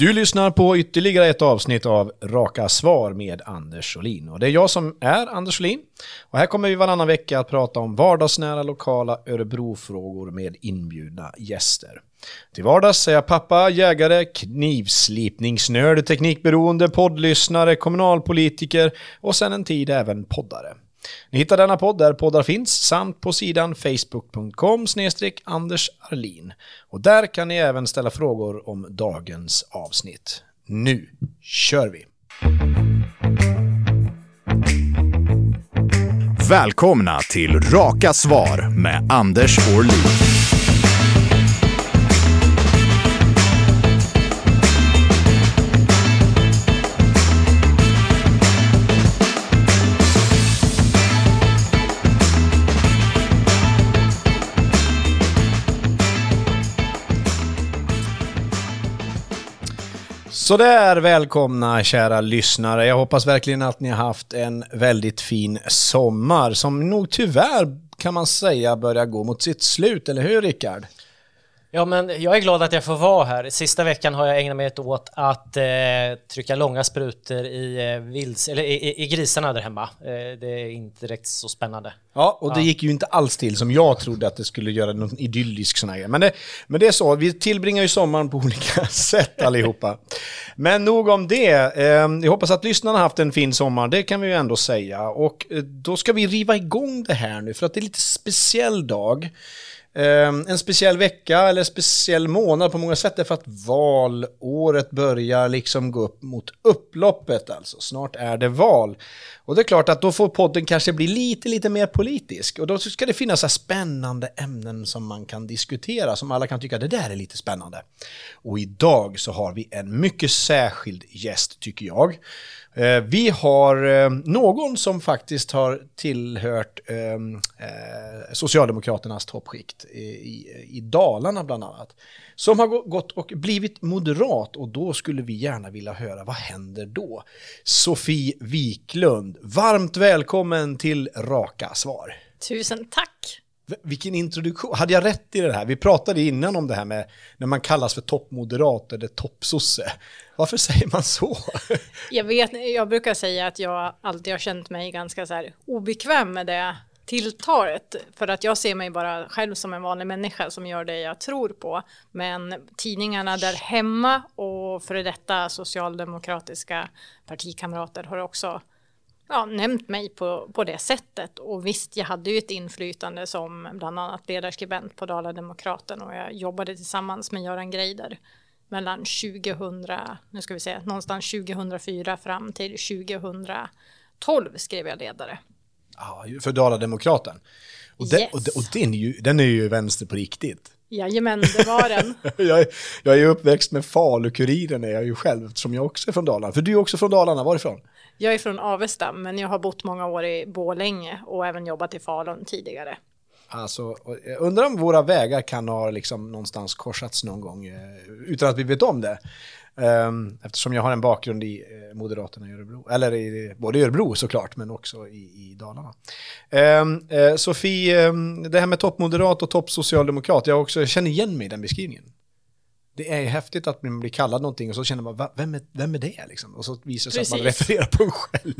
Du lyssnar på ytterligare ett avsnitt av Raka svar med Anders Olin. Och det är jag som är Anders Olin. Och här kommer vi varannan vecka att prata om vardagsnära lokala Örebrofrågor med inbjudna gäster. Till vardags är jag pappa, jägare, knivslipningsnörd, teknikberoende, poddlyssnare, kommunalpolitiker och sen en tid även poddare. Ni hittar denna podd där poddar finns samt på sidan facebook.com Anders Arlin. Och där kan ni även ställa frågor om dagens avsnitt. Nu kör vi! Välkomna till Raka Svar med Anders Orlin. Sådär, välkomna kära lyssnare. Jag hoppas verkligen att ni har haft en väldigt fin sommar som nog tyvärr kan man säga börjar gå mot sitt slut, eller hur Rickard? Ja, men jag är glad att jag får vara här. Sista veckan har jag ägnat mig åt att eh, trycka långa sprutor i, eh, vils, eller i, i, grisarna där hemma. Eh, det är inte direkt så spännande. Ja, och det ja. gick ju inte alls till som jag trodde att det skulle göra någon idyllisk sån här men det, men det är så, vi tillbringar ju sommaren på olika sätt allihopa. Men nog om det. Eh, jag hoppas att lyssnarna har haft en fin sommar, det kan vi ju ändå säga. Och eh, då ska vi riva igång det här nu, för att det är lite speciell dag. Ehm, en speciell vecka eller speciell månad på många sätt är för att valåret börjar liksom gå upp mot upploppet alltså. Snart är det val. Och det är klart att då får podden kanske bli lite, lite mer politisk. Och då ska det finnas så spännande ämnen som man kan diskutera, som alla kan tycka det där är lite spännande. Och idag så har vi en mycket särskild gäst tycker jag. Eh, vi har eh, någon som faktiskt har tillhört ehm, eh, Socialdemokraternas toppskikt i Dalarna bland annat. Som har gått och blivit moderat och då skulle vi gärna vilja höra vad händer då? Sofie Wiklund, varmt välkommen till Raka Svar. Tusen tack. Vilken introduktion. Hade jag rätt i det här? Vi pratade innan om det här med när man kallas för toppmoderat eller toppsosse. Varför säger man så? Jag vet, jag brukar säga att jag alltid har känt mig ganska så här obekväm med det tilltalet för att jag ser mig bara själv som en vanlig människa som gör det jag tror på. Men tidningarna där hemma och före detta socialdemokratiska partikamrater har också ja, nämnt mig på, på det sättet. Och visst, jag hade ju ett inflytande som bland annat ledarskribent på Dala-Demokraten och jag jobbade tillsammans med Göran Greider mellan 2000, nu ska vi se, någonstans 2004 fram till 2012 skrev jag ledare. Ja, för Dala-Demokraten. Och, den, yes. och, och den, är ju, den är ju vänster på riktigt. Jajamän, det var den. jag, jag är uppväxt med Falu-Kuriren är jag ju själv, eftersom jag också är från Dalarna. För du är också från Dalarna, varifrån? Jag är från Avesta, men jag har bott många år i Bålänge och även jobbat i Falun tidigare. Alltså, undrar om våra vägar kan ha liksom någonstans korsats någon gång eh, utan att vi vet om det. Ehm, eftersom jag har en bakgrund i eh, Moderaterna i Örebro, eller i, både i Örebro såklart, men också i, i Dalarna. Ehm, eh, Sofie, ehm, det här med toppmoderat och toppsocialdemokrat, jag, också, jag känner igen mig i den beskrivningen det är häftigt att man blir kallad någonting och så känner man, vem är, vem är det liksom? Och så visar det sig att man refererar på en själv.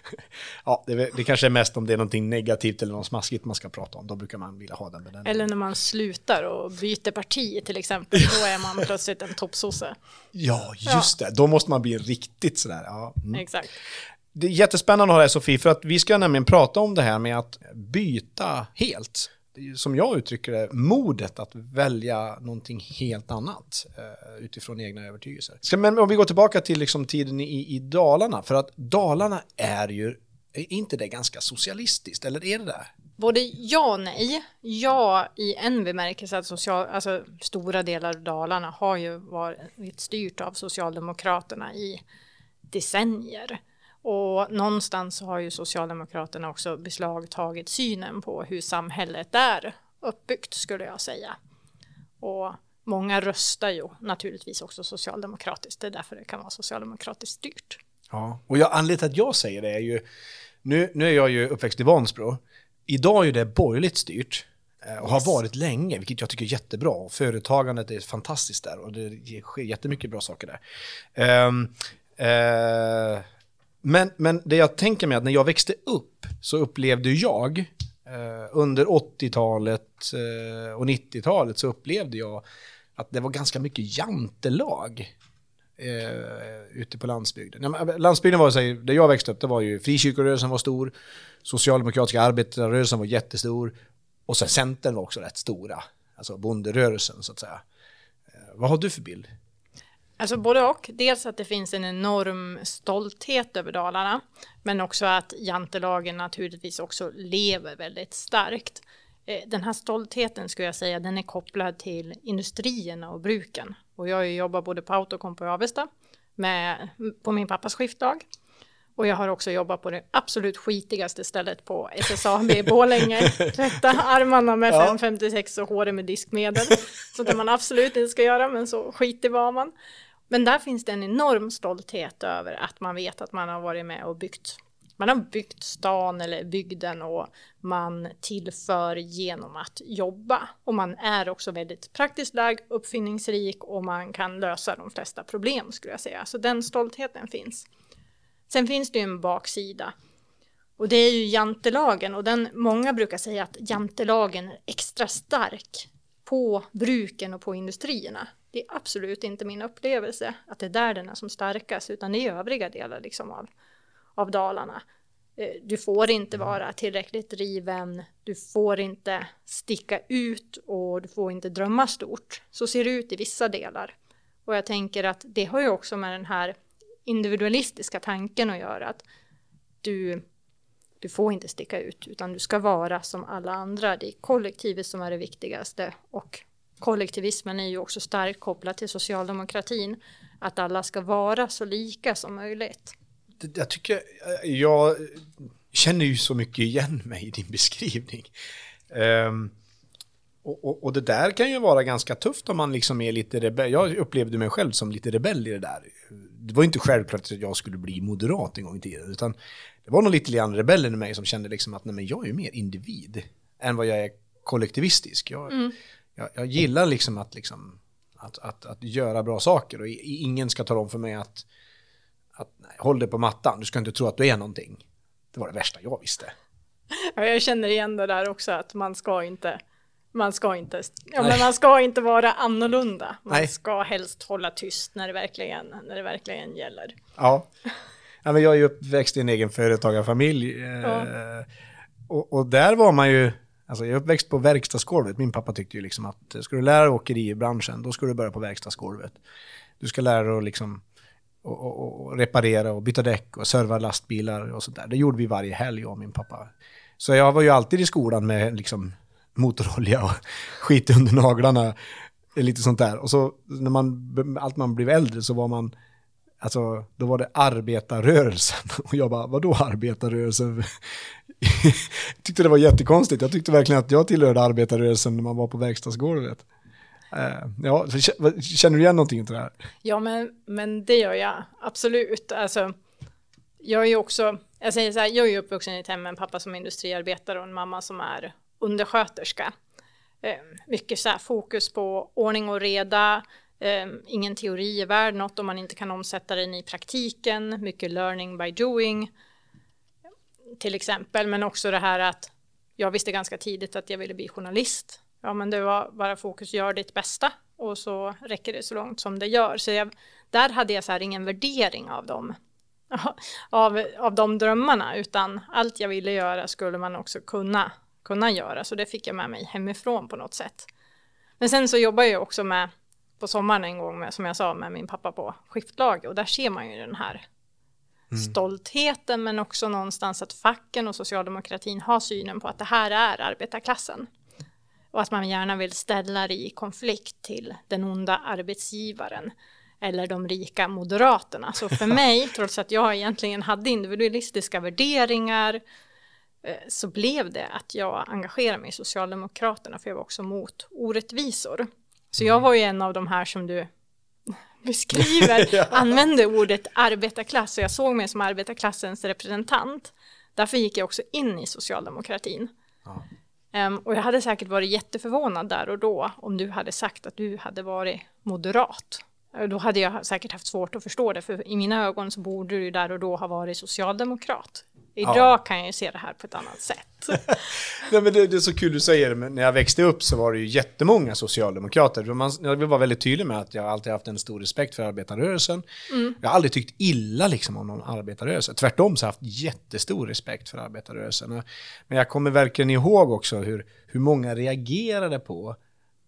ja, det, det, kanske är mest om det är någonting negativt eller något smaskigt man ska prata om, då brukar man vilja ha den benämningen. Eller när man slutar och byter parti till exempel, då är man plötsligt en toppsosse. Ja, just ja. det, då måste man bli riktigt sådär. Ja. Mm. Exakt. Det är jättespännande att ha dig Sofie, för att vi ska nämligen prata om det här med att byta helt som jag uttrycker det, modet att välja någonting helt annat eh, utifrån egna övertygelser. Ska, men om vi går tillbaka till liksom tiden i, i Dalarna, för att Dalarna är ju, är inte det ganska socialistiskt, eller är det det? Både ja och nej. Ja, i en bemärkelse att social, alltså, stora delar av Dalarna har ju varit styrt av Socialdemokraterna i decennier. Och någonstans har ju Socialdemokraterna också beslagtagit synen på hur samhället är uppbyggt skulle jag säga. Och många röstar ju naturligtvis också socialdemokratiskt. Det är därför det kan vara socialdemokratiskt styrt. Ja, och jag, anledningen till att jag säger det är ju, nu, nu är jag ju uppväxt i Vansbro. Idag är det borgerligt styrt. Eh, och har varit länge, vilket jag tycker är jättebra. Företagandet är fantastiskt där och det sker jättemycket bra saker där. Um, uh, men, men det jag tänker mig att när jag växte upp så upplevde jag eh, under 80-talet eh, och 90-talet så upplevde jag att det var ganska mycket jantelag eh, ute på landsbygden. Landsbygden var så här, där jag växte upp, det var ju frikyrkorörelsen var stor, socialdemokratiska arbetarrörelsen var jättestor och sen Centern var också rätt stora, alltså bonderörelsen så att säga. Eh, vad har du för bild? Alltså både och. Dels att det finns en enorm stolthet över Dalarna, men också att jantelagen naturligtvis också lever väldigt starkt. Eh, den här stoltheten skulle jag säga, den är kopplad till industrierna och bruken. Och jag jobbar både på Autocomp och Avesta med, på min pappas skiftdag. Och jag har också jobbat på det absolut skitigaste stället på SSAB i Borlänge. Tvätta armarna med 556 och håret med diskmedel. Så det man absolut inte ska göra, men så skitig var man. Men där finns det en enorm stolthet över att man vet att man har varit med och byggt. Man har byggt stan eller bygden och man tillför genom att jobba. Och man är också väldigt praktiskt lagd, uppfinningsrik och man kan lösa de flesta problem skulle jag säga. Så den stoltheten finns. Sen finns det ju en baksida. Och det är ju jantelagen och den, många brukar säga att jantelagen är extra stark på bruken och på industrierna. Det är absolut inte min upplevelse att det är där den är som starkast utan är övriga delar liksom av, av Dalarna. Eh, du får inte vara tillräckligt driven, du får inte sticka ut och du får inte drömma stort. Så ser det ut i vissa delar. Och jag tänker att det har ju också med den här individualistiska tanken att göra. Att du, du får inte sticka ut utan du ska vara som alla andra. Det är kollektivet som är det viktigaste och kollektivismen är ju också starkt kopplad till socialdemokratin. Att alla ska vara så lika som möjligt. Jag tycker, jag känner ju så mycket igen mig i din beskrivning. Um, och, och, och, det där kan ju vara ganska tufft om man liksom är lite rebell. Jag upplevde mig själv som lite rebell i det där det var inte självklart att jag skulle bli moderat en gång i tiden, utan det var nog lite grann rebellen i mig som kände liksom att nej, men jag är ju mer individ än vad jag är kollektivistisk. Jag, mm. jag, jag, gillar liksom att, liksom att, att, att göra bra saker och ingen ska tala om för mig att, att nej, håll dig på mattan, du ska inte tro att du är någonting. Det var det värsta jag visste. Ja, jag känner igen det där också, att man ska inte man ska inte, ja, men man ska inte vara annorlunda. Man Nej. ska helst hålla tyst när det verkligen, när det verkligen gäller. Ja. ja men jag är ju uppväxt i en egen företagarfamilj. Eh, ja. och, och, där var man ju, alltså jag är uppväxt på verkstadsgolvet. Min pappa tyckte ju liksom att eh, ska du lära dig åkeribranschen, då ska du börja på verkstadsgolvet. Du ska lära dig att liksom och, och, och, reparera och byta däck och serva lastbilar och sånt där. Det gjorde vi varje helg, jag och min pappa. Så jag var ju alltid i skolan med liksom motorolja och skit under naglarna. Lite sånt där. Och så när man, allt man blev äldre så var man, alltså då var det arbetarrörelsen. Och jag bara, vadå arbetarrörelsen? jag tyckte det var jättekonstigt. Jag tyckte verkligen att jag tillhörde arbetarrörelsen när man var på verkstadsgolvet. Uh, eh, ja, känner du igen någonting av det här? Ja, men, men det gör jag absolut. Alltså, jag är ju också, jag säger så här, jag är ju uppvuxen i ett hem med en pappa som är industriarbetare och en mamma som är undersköterska. Ehm, mycket så fokus på ordning och reda, ehm, ingen teori är värd något om man inte kan omsätta den i praktiken, mycket learning by doing till exempel, men också det här att jag visste ganska tidigt att jag ville bli journalist. Ja, men det var bara fokus, gör ditt bästa och så räcker det så långt som det gör. Så jag, där hade jag så här ingen värdering av dem, av, av de drömmarna, utan allt jag ville göra skulle man också kunna kunna göra. Så det fick jag med mig hemifrån på något sätt. Men sen så jobbar jag också med på sommaren en gång med, som jag sa, med min pappa på skiftlag och där ser man ju den här mm. stoltheten men också någonstans att facken och socialdemokratin har synen på att det här är arbetarklassen. Och att man gärna vill ställa det i konflikt till den onda arbetsgivaren eller de rika moderaterna. Så för mig, trots att jag egentligen hade individualistiska värderingar så blev det att jag engagerade mig i Socialdemokraterna för jag var också mot orättvisor. Så jag mm. var ju en av de här som du beskriver, ja. använde ordet arbetarklass och jag såg mig som arbetarklassens representant. Därför gick jag också in i socialdemokratin. Ja. Um, och jag hade säkert varit jätteförvånad där och då om du hade sagt att du hade varit moderat. Då hade jag säkert haft svårt att förstå det, för i mina ögon så borde du där och då ha varit socialdemokrat. Idag ja. kan jag ju se det här på ett annat sätt. Nej, men det, det, är så kul du säger det, men när jag växte upp så var det ju jättemånga socialdemokrater. Man, jag vill vara väldigt tydlig med att jag alltid haft en stor respekt för arbetarrörelsen. Mm. Jag har aldrig tyckt illa liksom om någon arbetarrörelse. Tvärtom så har jag haft jättestor respekt för arbetarrörelsen. Men jag kommer verkligen ihåg också hur, hur många reagerade på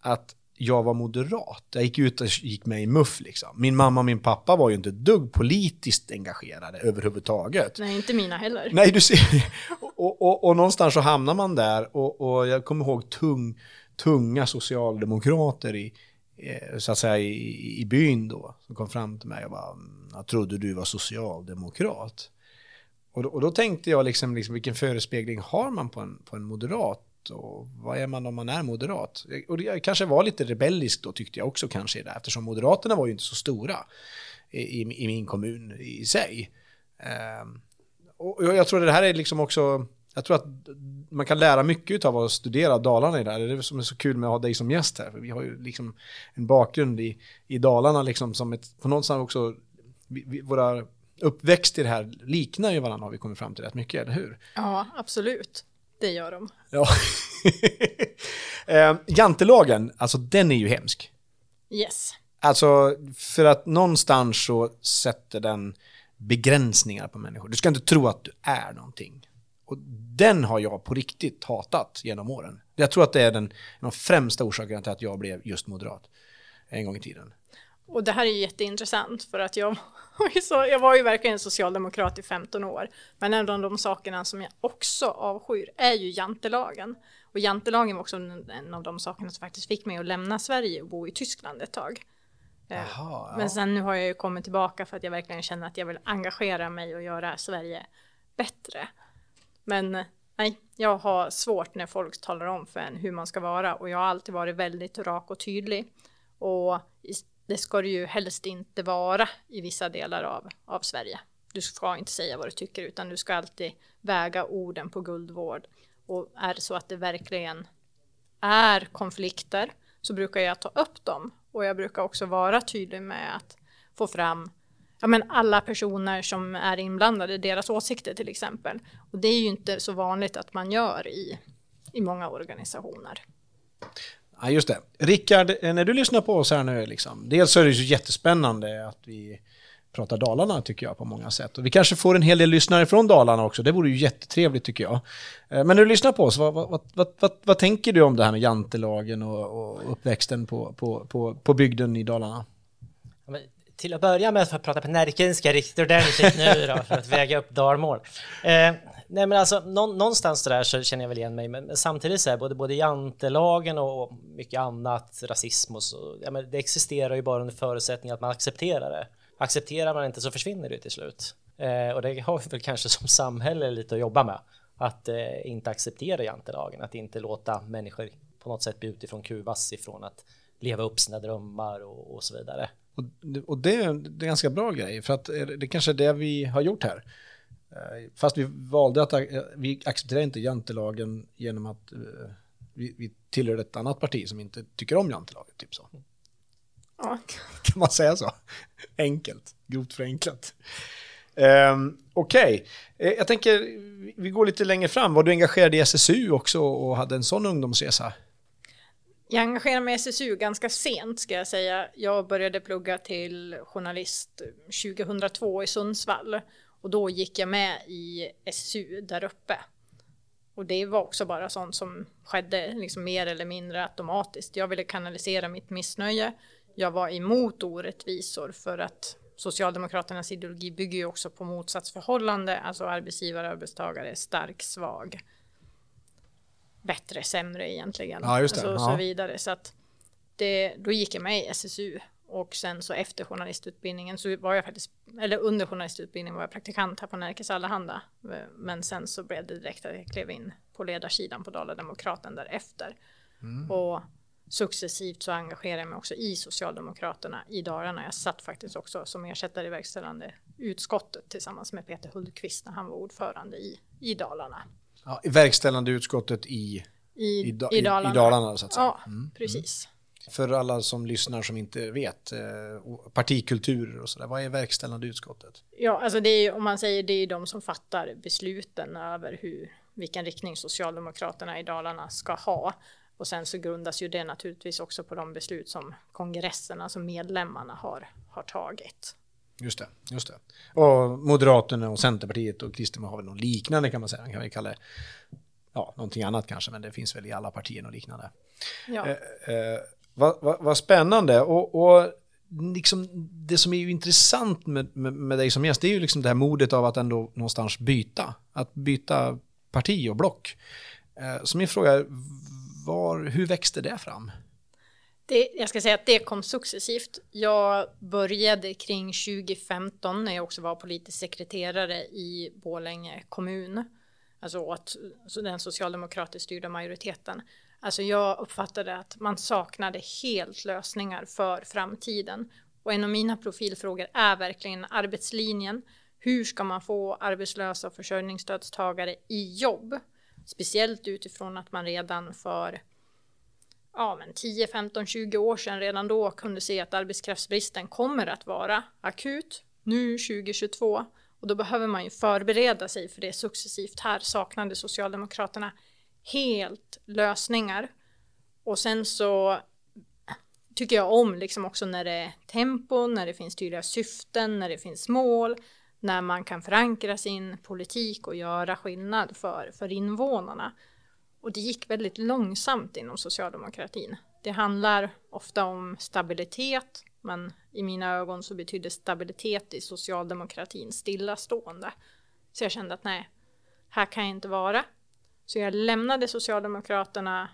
att jag var moderat. Jag gick ut och gick med i MUF liksom. Min mamma och min pappa var ju inte dugg politiskt engagerade överhuvudtaget. Nej, inte mina heller. Nej, du ser. Och, och, och någonstans så hamnar man där och, och jag kommer ihåg tung, tunga socialdemokrater i, eh, så att säga, i, i byn då, som kom fram till mig och bara, mm, jag trodde du var socialdemokrat. Och då, och då tänkte jag liksom, liksom, vilken förespegling har man på en, på en moderat? Och vad är man om man är moderat? Och det kanske var lite rebelliskt då tyckte jag också kanske det, eftersom Moderaterna var ju inte så stora i, i, min kommun i sig. Um, och jag tror det här är liksom också, jag tror att man kan lära mycket av att studera Dalarna i det här. Det är det som är så kul med att ha dig som gäst här, för vi har ju liksom en bakgrund i, i Dalarna liksom som ett, på något sätt också, vi, vi, våra uppväxt i det här liknar ju varandra har vi kommit fram till rätt mycket, eller hur? Ja, absolut. Det gör de. Ja. eh, jantelagen, alltså den är ju hemsk. Yes. Alltså, för att någonstans så sätter den begränsningar på människor. Du ska inte tro att du är någonting. Och den har jag på riktigt hatat genom åren. Jag tror att det är den, den främsta orsaken till att jag blev just moderat en gång i tiden. Och det här är jätteintressant för att jag så, jag var ju verkligen socialdemokrat i 15 år. Men en av de sakerna som jag också avskyr är ju jantelagen. Och jantelagen var också en av de sakerna som faktiskt fick mig att lämna Sverige och bo i Tyskland ett tag. Eh, Aha, ja. Men sen nu har jag ju kommit tillbaka för att jag verkligen känner att jag vill engagera mig och göra Sverige bättre. Men nej, jag har svårt när folk talar om för en hur man ska vara och jag har alltid varit väldigt rak och tydlig. Och det ska det ju helst inte vara i vissa delar av, av Sverige. Du ska inte säga vad du tycker utan du ska alltid väga orden på guldvård. Och är det så att det verkligen är konflikter så brukar jag ta upp dem. Och jag brukar också vara tydlig med att få fram ja, men alla personer som är inblandade, deras åsikter till exempel. Och det är ju inte så vanligt att man gör i, i många organisationer. Ja, just det. Rickard, eh, när du lyssnar på oss här nu, liksom, dels så är det ju jättespännande att vi pratar Dalarna tycker jag på många sätt. Och vi kanske får en hel del lyssnare från Dalarna också, det vore ju jättetrevligt tycker jag. Eh, men när du lyssnar på oss, vad, vad, vad, vad, vad tänker du om det här med jantelagen och, och uppväxten på, på, på, på bygden i Dalarna? till att börja med, för att prata på närkenska riktigt ordentligt nu då, för att väga upp dalmål. Eh, nej men alltså någonstans där så känner jag väl igen mig, men, men samtidigt så här, både, både jantelagen och mycket annat, rasism och så, ja, men det existerar ju bara under förutsättning att man accepterar det. Accepterar man inte så försvinner det till slut. Eh, och det har vi väl kanske som samhälle lite att jobba med. Att eh, inte acceptera jantelagen, att inte låta människor på något sätt bli utifrån kuvas ifrån att leva upp sina drömmar och, och så vidare. Och, och det, det, är en ganska bra grej, för att eh, det kanske är det vi har gjort här. Eh, fast vi valde att, vi accepterar inte jantelagen genom att uh, vi, vi tillhör ett annat parti som inte tycker om jantelagen, typ så. Ja. Kan man säga så? Enkelt, grovt förenklat. Um, Okej, okay. Eh, jag tänker vi går lite längre fram. Var du engagerad i SSU också och hade en sån ungdomsresa? Jag engagerade mig i SSU ganska sent ska jag säga. Jag började plugga till journalist 2002 i Sundsvall och då gick jag med i SSU där uppe. Och det var också bara sånt som skedde liksom mer eller mindre automatiskt. Jag ville kanalisera mitt missnöje. Jag var emot orättvisor för att Socialdemokraternas ideologi bygger ju också på motsatsförhållande, alltså arbetsgivare, arbetstagare, stark, svag bättre, sämre egentligen. Ja, just det. Alltså, ja. så vidare. Så att det, då gick jag med i SSU och sen så efter journalistutbildningen så var jag faktiskt, eller under journalistutbildningen var jag praktikant här på Närkes Allehanda. Men sen så blev det direkt att jag klev in på ledarsidan på Dala-Demokraten därefter. Mm. Och successivt så engagerade jag mig också i Socialdemokraterna i Dalarna. Jag satt faktiskt också som ersättare i verkställande utskottet tillsammans med Peter Hultqvist när han var ordförande i, i Dalarna. Ja, I verkställande utskottet i? I, I, i Dalarna. I Dalarna så att säga. Ja, precis. För alla som lyssnar som inte vet, eh, partikulturer och sådär, vad är verkställande utskottet? Ja, alltså det är om man säger det är de som fattar besluten över hur, vilken riktning Socialdemokraterna i Dalarna ska ha. Och sen så grundas ju det naturligtvis också på de beslut som kongressen, alltså medlemmarna har, har tagit. Just det, just det. Och Moderaterna och Centerpartiet och Kristdemokraterna har väl något liknande kan man säga. Man kan väl kalla det, ja, någonting annat kanske, men det finns väl i alla partier och liknande. Ja. Eh, eh, vad, vad, vad spännande. Och, och liksom, det som är ju intressant med, med, med dig som gäst, det är ju liksom det här modet av att ändå någonstans byta. Att byta parti och block. Eh, så min fråga är, var, hur växte det fram? Det, jag ska säga att det kom successivt. Jag började kring 2015 när jag också var politisk sekreterare i Borlänge kommun. Alltså åt alltså den socialdemokratiskt styrda majoriteten. Alltså jag uppfattade att man saknade helt lösningar för framtiden. Och en av mina profilfrågor är verkligen arbetslinjen. Hur ska man få arbetslösa och försörjningsstödstagare i jobb? Speciellt utifrån att man redan för ja, men 10, 15, 20 år sedan redan då kunde se att arbetskraftsbristen kommer att vara akut nu 2022 och då behöver man ju förbereda sig för det successivt. Här saknade Socialdemokraterna helt lösningar och sen så tycker jag om liksom också när det är tempo, när det finns tydliga syften, när det finns mål, när man kan förankra sin politik och göra skillnad för, för invånarna. Och det gick väldigt långsamt inom socialdemokratin. Det handlar ofta om stabilitet, men i mina ögon så betyder stabilitet i socialdemokratin stillastående. Så jag kände att nej, här kan jag inte vara. Så jag lämnade Socialdemokraterna,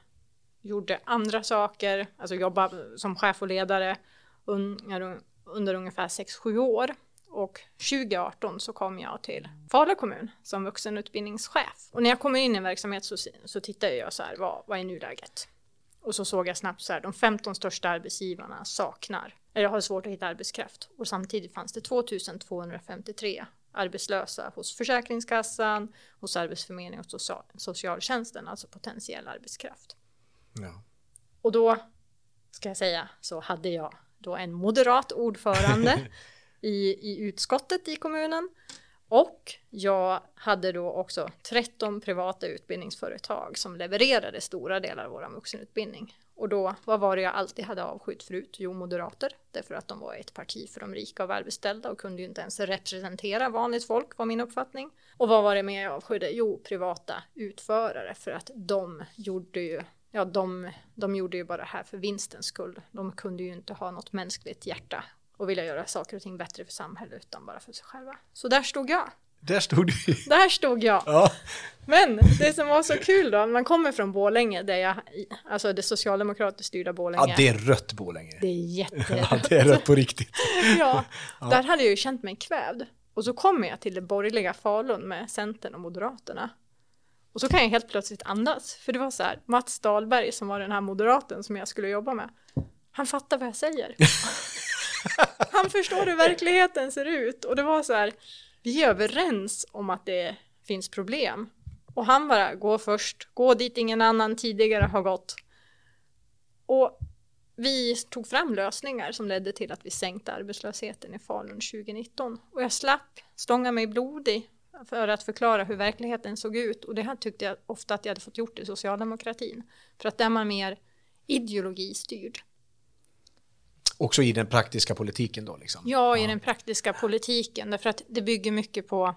gjorde andra saker, alltså jobbade som chef och ledare under, under ungefär 6-7 år. Och 2018 så kom jag till Falu kommun som vuxenutbildningschef. Och när jag kommer in i en verksamhet så, så tittar jag så här, vad, vad är nuläget? Och så såg jag snabbt så här, de 15 största arbetsgivarna saknar, eller har svårt att hitta arbetskraft. Och samtidigt fanns det 2253 arbetslösa hos Försäkringskassan, hos Arbetsförmedlingen och social, socialtjänsten, alltså potentiell arbetskraft. Ja. Och då, ska jag säga, så hade jag då en moderat ordförande i, i utskottet i kommunen. Och jag hade då också 13 privata utbildningsföretag som levererade stora delar av vår vuxenutbildning. Och då, vad var det jag alltid hade avskytt förut? Jo, moderater. Därför att de var ett parti för de rika och välbeställda och kunde ju inte ens representera vanligt folk, var min uppfattning. Och vad var det mer jag avskydde? Jo, privata utförare, för att de gjorde ju Ja, de, de gjorde ju bara det här för vinstens skull. De kunde ju inte ha något mänskligt hjärta och vilja göra saker och ting bättre för samhället utan bara för sig själva. Så där stod jag. Där stod du. Där stod jag. Ja. Men det som var så kul då, man kommer från Borlänge, där jag, alltså det socialdemokratiskt styrda Borlänge. ja, det är rött Borlänge. det är jätterött. Ja, det är rött på riktigt. ja, där hade jag ju känt mig kvävd. Och så kommer jag till det borgerliga Falun med Centern och Moderaterna. Och så kan jag helt plötsligt andas. För det var så här, Mats Dahlberg som var den här moderaten som jag skulle jobba med. Han fattar vad jag säger. Han förstår hur verkligheten ser ut. Och det var så här, vi är överens om att det finns problem. Och han bara, gå först, gå dit ingen annan tidigare har gått. Och vi tog fram lösningar som ledde till att vi sänkte arbetslösheten i Falun 2019. Och jag slapp stånga mig blodig för att förklara hur verkligheten såg ut. Och det här tyckte jag ofta att jag hade fått gjort i socialdemokratin. För att där är man mer ideologistyrd. Också i den praktiska politiken då liksom. Ja, i den praktiska politiken. Därför att det bygger mycket på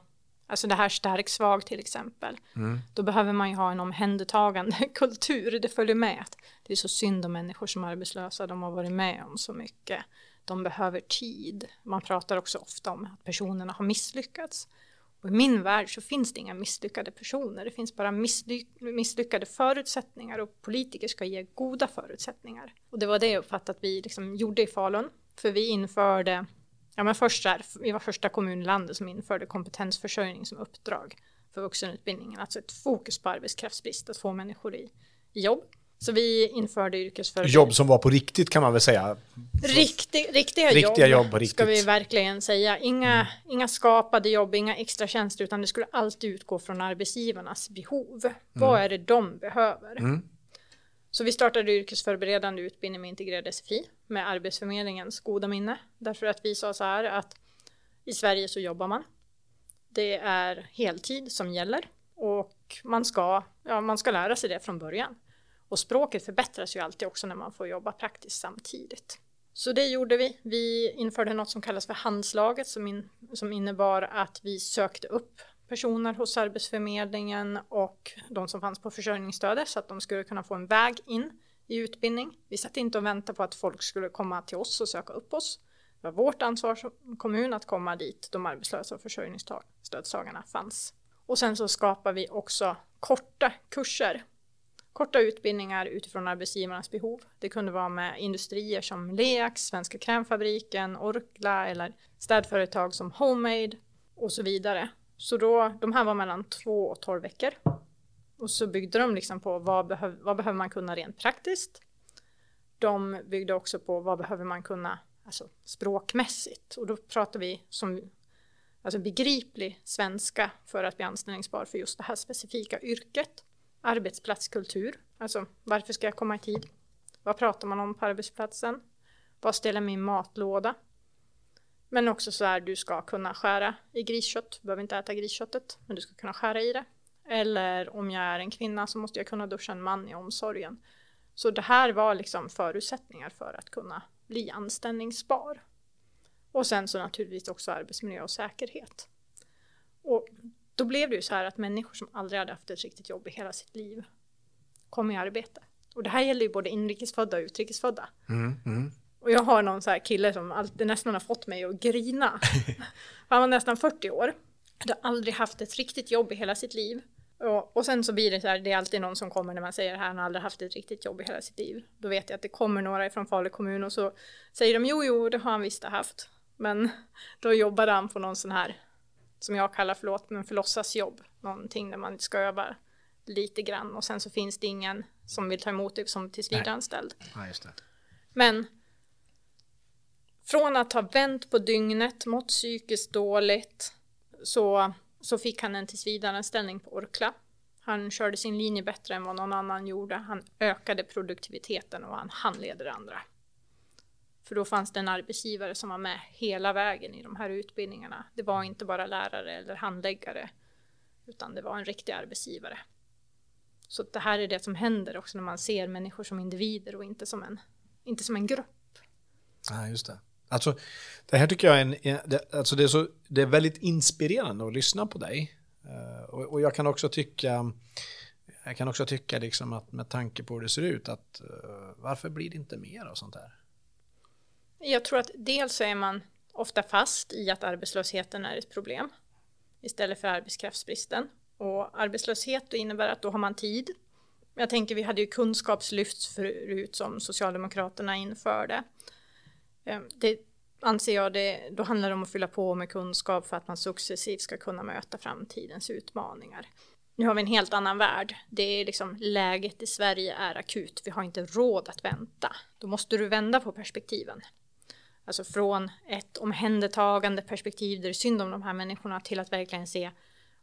Alltså det här stark svag till exempel. Mm. Då behöver man ju ha en omhändertagande kultur. Det följer med. Det är så synd om människor som är arbetslösa. De har varit med om så mycket. De behöver tid. Man pratar också ofta om att personerna har misslyckats. Och I min värld så finns det inga misslyckade personer. Det finns bara misslyck misslyckade förutsättningar och politiker ska ge goda förutsättningar. Och det var det jag uppfattade att vi liksom gjorde i Falun. För vi införde Ja, men först där, vi var första kommun i landet som införde kompetensförsörjning som uppdrag för vuxenutbildningen. Alltså ett fokus på arbetskraftsbrist, att få människor i, i jobb. Så vi införde yrkesförberedande. Jobb som var på riktigt kan man väl säga. Riktig, riktiga, Riktiga jobb, jobb ska vi verkligen säga. Inga, inga skapade jobb, inga extra tjänster, utan det skulle alltid utgå från arbetsgivarnas behov. Vad är det de behöver? Så vi startade yrkesförberedande utbildning med integrerad SFI med Arbetsförmedlingens goda minne. Därför att vi sa så här att i Sverige så jobbar man. Det är heltid som gäller och man ska, ja, man ska lära sig det från början. Och språket förbättras ju alltid också när man får jobba praktiskt samtidigt. Så det gjorde vi. Vi införde något som kallas för handslaget som, in, som innebar att vi sökte upp personer hos Arbetsförmedlingen och de som fanns på försörjningsstödet så att de skulle kunna få en väg in i utbildning. Vi satt inte och väntade på att folk skulle komma till oss och söka upp oss. Det var vårt ansvar som kommun att komma dit de arbetslösa och försörjningsstödstagarna fanns. Och sen så skapar vi också korta kurser korta utbildningar utifrån arbetsgivarnas behov. Det kunde vara med industrier som Leax, Svenska Krämfabriken, Orkla eller städföretag som Homemade och så vidare. Så då, de här var mellan två och tolv veckor. Och så byggde de liksom på vad, behöv, vad behöver man kunna rent praktiskt. De byggde också på vad behöver man kunna alltså, språkmässigt. Och då pratar vi som alltså begriplig svenska för att bli anställningsbar för just det här specifika yrket arbetsplatskultur. Alltså varför ska jag komma i tid? Vad pratar man om på arbetsplatsen? Vad ställer min matlåda? Men också så här, du ska kunna skära i griskött. Du behöver inte äta grisköttet, men du ska kunna skära i det. Eller om jag är en kvinna så måste jag kunna duscha en man i omsorgen. Så det här var liksom förutsättningar för att kunna bli anställningsbar. Och sen så naturligtvis också arbetsmiljö och säkerhet. Och då blev det ju så här att människor som aldrig hade haft ett riktigt jobb i hela sitt liv kom i arbete. Och det här gäller ju både inrikesfödda och utrikesfödda. Mm, mm. Och jag har någon så här kille som alltid nästan har fått mig att grina. Han var nästan 40 år. Hade aldrig haft ett riktigt jobb i hela sitt liv. Och, och sen så blir det så här, det är alltid någon som kommer när man säger det här, han har aldrig haft ett riktigt jobb i hela sitt liv. Då vet jag att det kommer några från Falu kommun och så säger de jo, jo, det har han visst haft. Men då jobbade han på någon sån här som jag kallar förlåt, men förlossasjobb. Någonting där man ska öva lite grann och sen så finns det ingen som vill ta emot dig som tillsvidareanställd. Ja, men från att ha vänt på dygnet, mått psykiskt dåligt, så, så fick han en tillsvidareanställning på Orkla. Han körde sin linje bättre än vad någon annan gjorde. Han ökade produktiviteten och han handleder andra. För då fanns det en arbetsgivare som var med hela vägen i de här utbildningarna. Det var inte bara lärare eller handläggare, utan det var en riktig arbetsgivare. Så det här är det som händer också när man ser människor som individer och inte som en, inte som en grupp. Ja, just det. Alltså, det här tycker jag är, en, det, alltså det är, så, det är väldigt inspirerande att lyssna på dig. Eh, och, och, jag kan också tycka, jag kan också tycka liksom att med tanke på hur det ser ut, att eh, varför blir det inte mer av sånt här? Jag tror att dels så är man ofta fast i att arbetslösheten är ett problem istället för arbetskraftsbristen. Och arbetslöshet innebär att då har man tid. Jag tänker vi hade ju kunskapslyft förut som Socialdemokraterna införde. Ehm, det anser jag det, då handlar det om att fylla på med kunskap för att man successivt ska kunna möta framtidens utmaningar. Nu har vi en helt annan värld. Det är liksom läget i Sverige är akut. Vi har inte råd att vänta. Då måste du vända på perspektiven. Alltså från ett omhändertagande perspektiv där det är synd om de här människorna till att verkligen se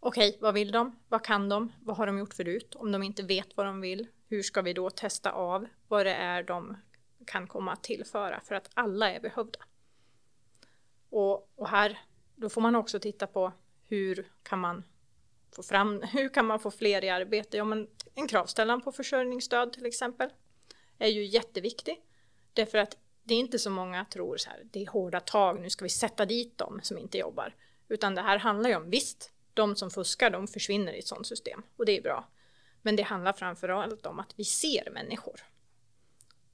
okej, okay, vad vill de? Vad kan de? Vad har de gjort förut? Om de inte vet vad de vill, hur ska vi då testa av vad det är de kan komma att tillföra för att alla är behövda. Och, och här, då får man också titta på hur kan man få fram, hur kan man få fler i arbete? Ja, men en kravställan på försörjningsstöd till exempel är ju jätteviktig. Därför att det är inte så många tror så här, det är hårda tag, nu ska vi sätta dit dem som inte jobbar. Utan det här handlar ju om, visst, de som fuskar, de försvinner i ett sådant system och det är bra. Men det handlar framför allt om att vi ser människor.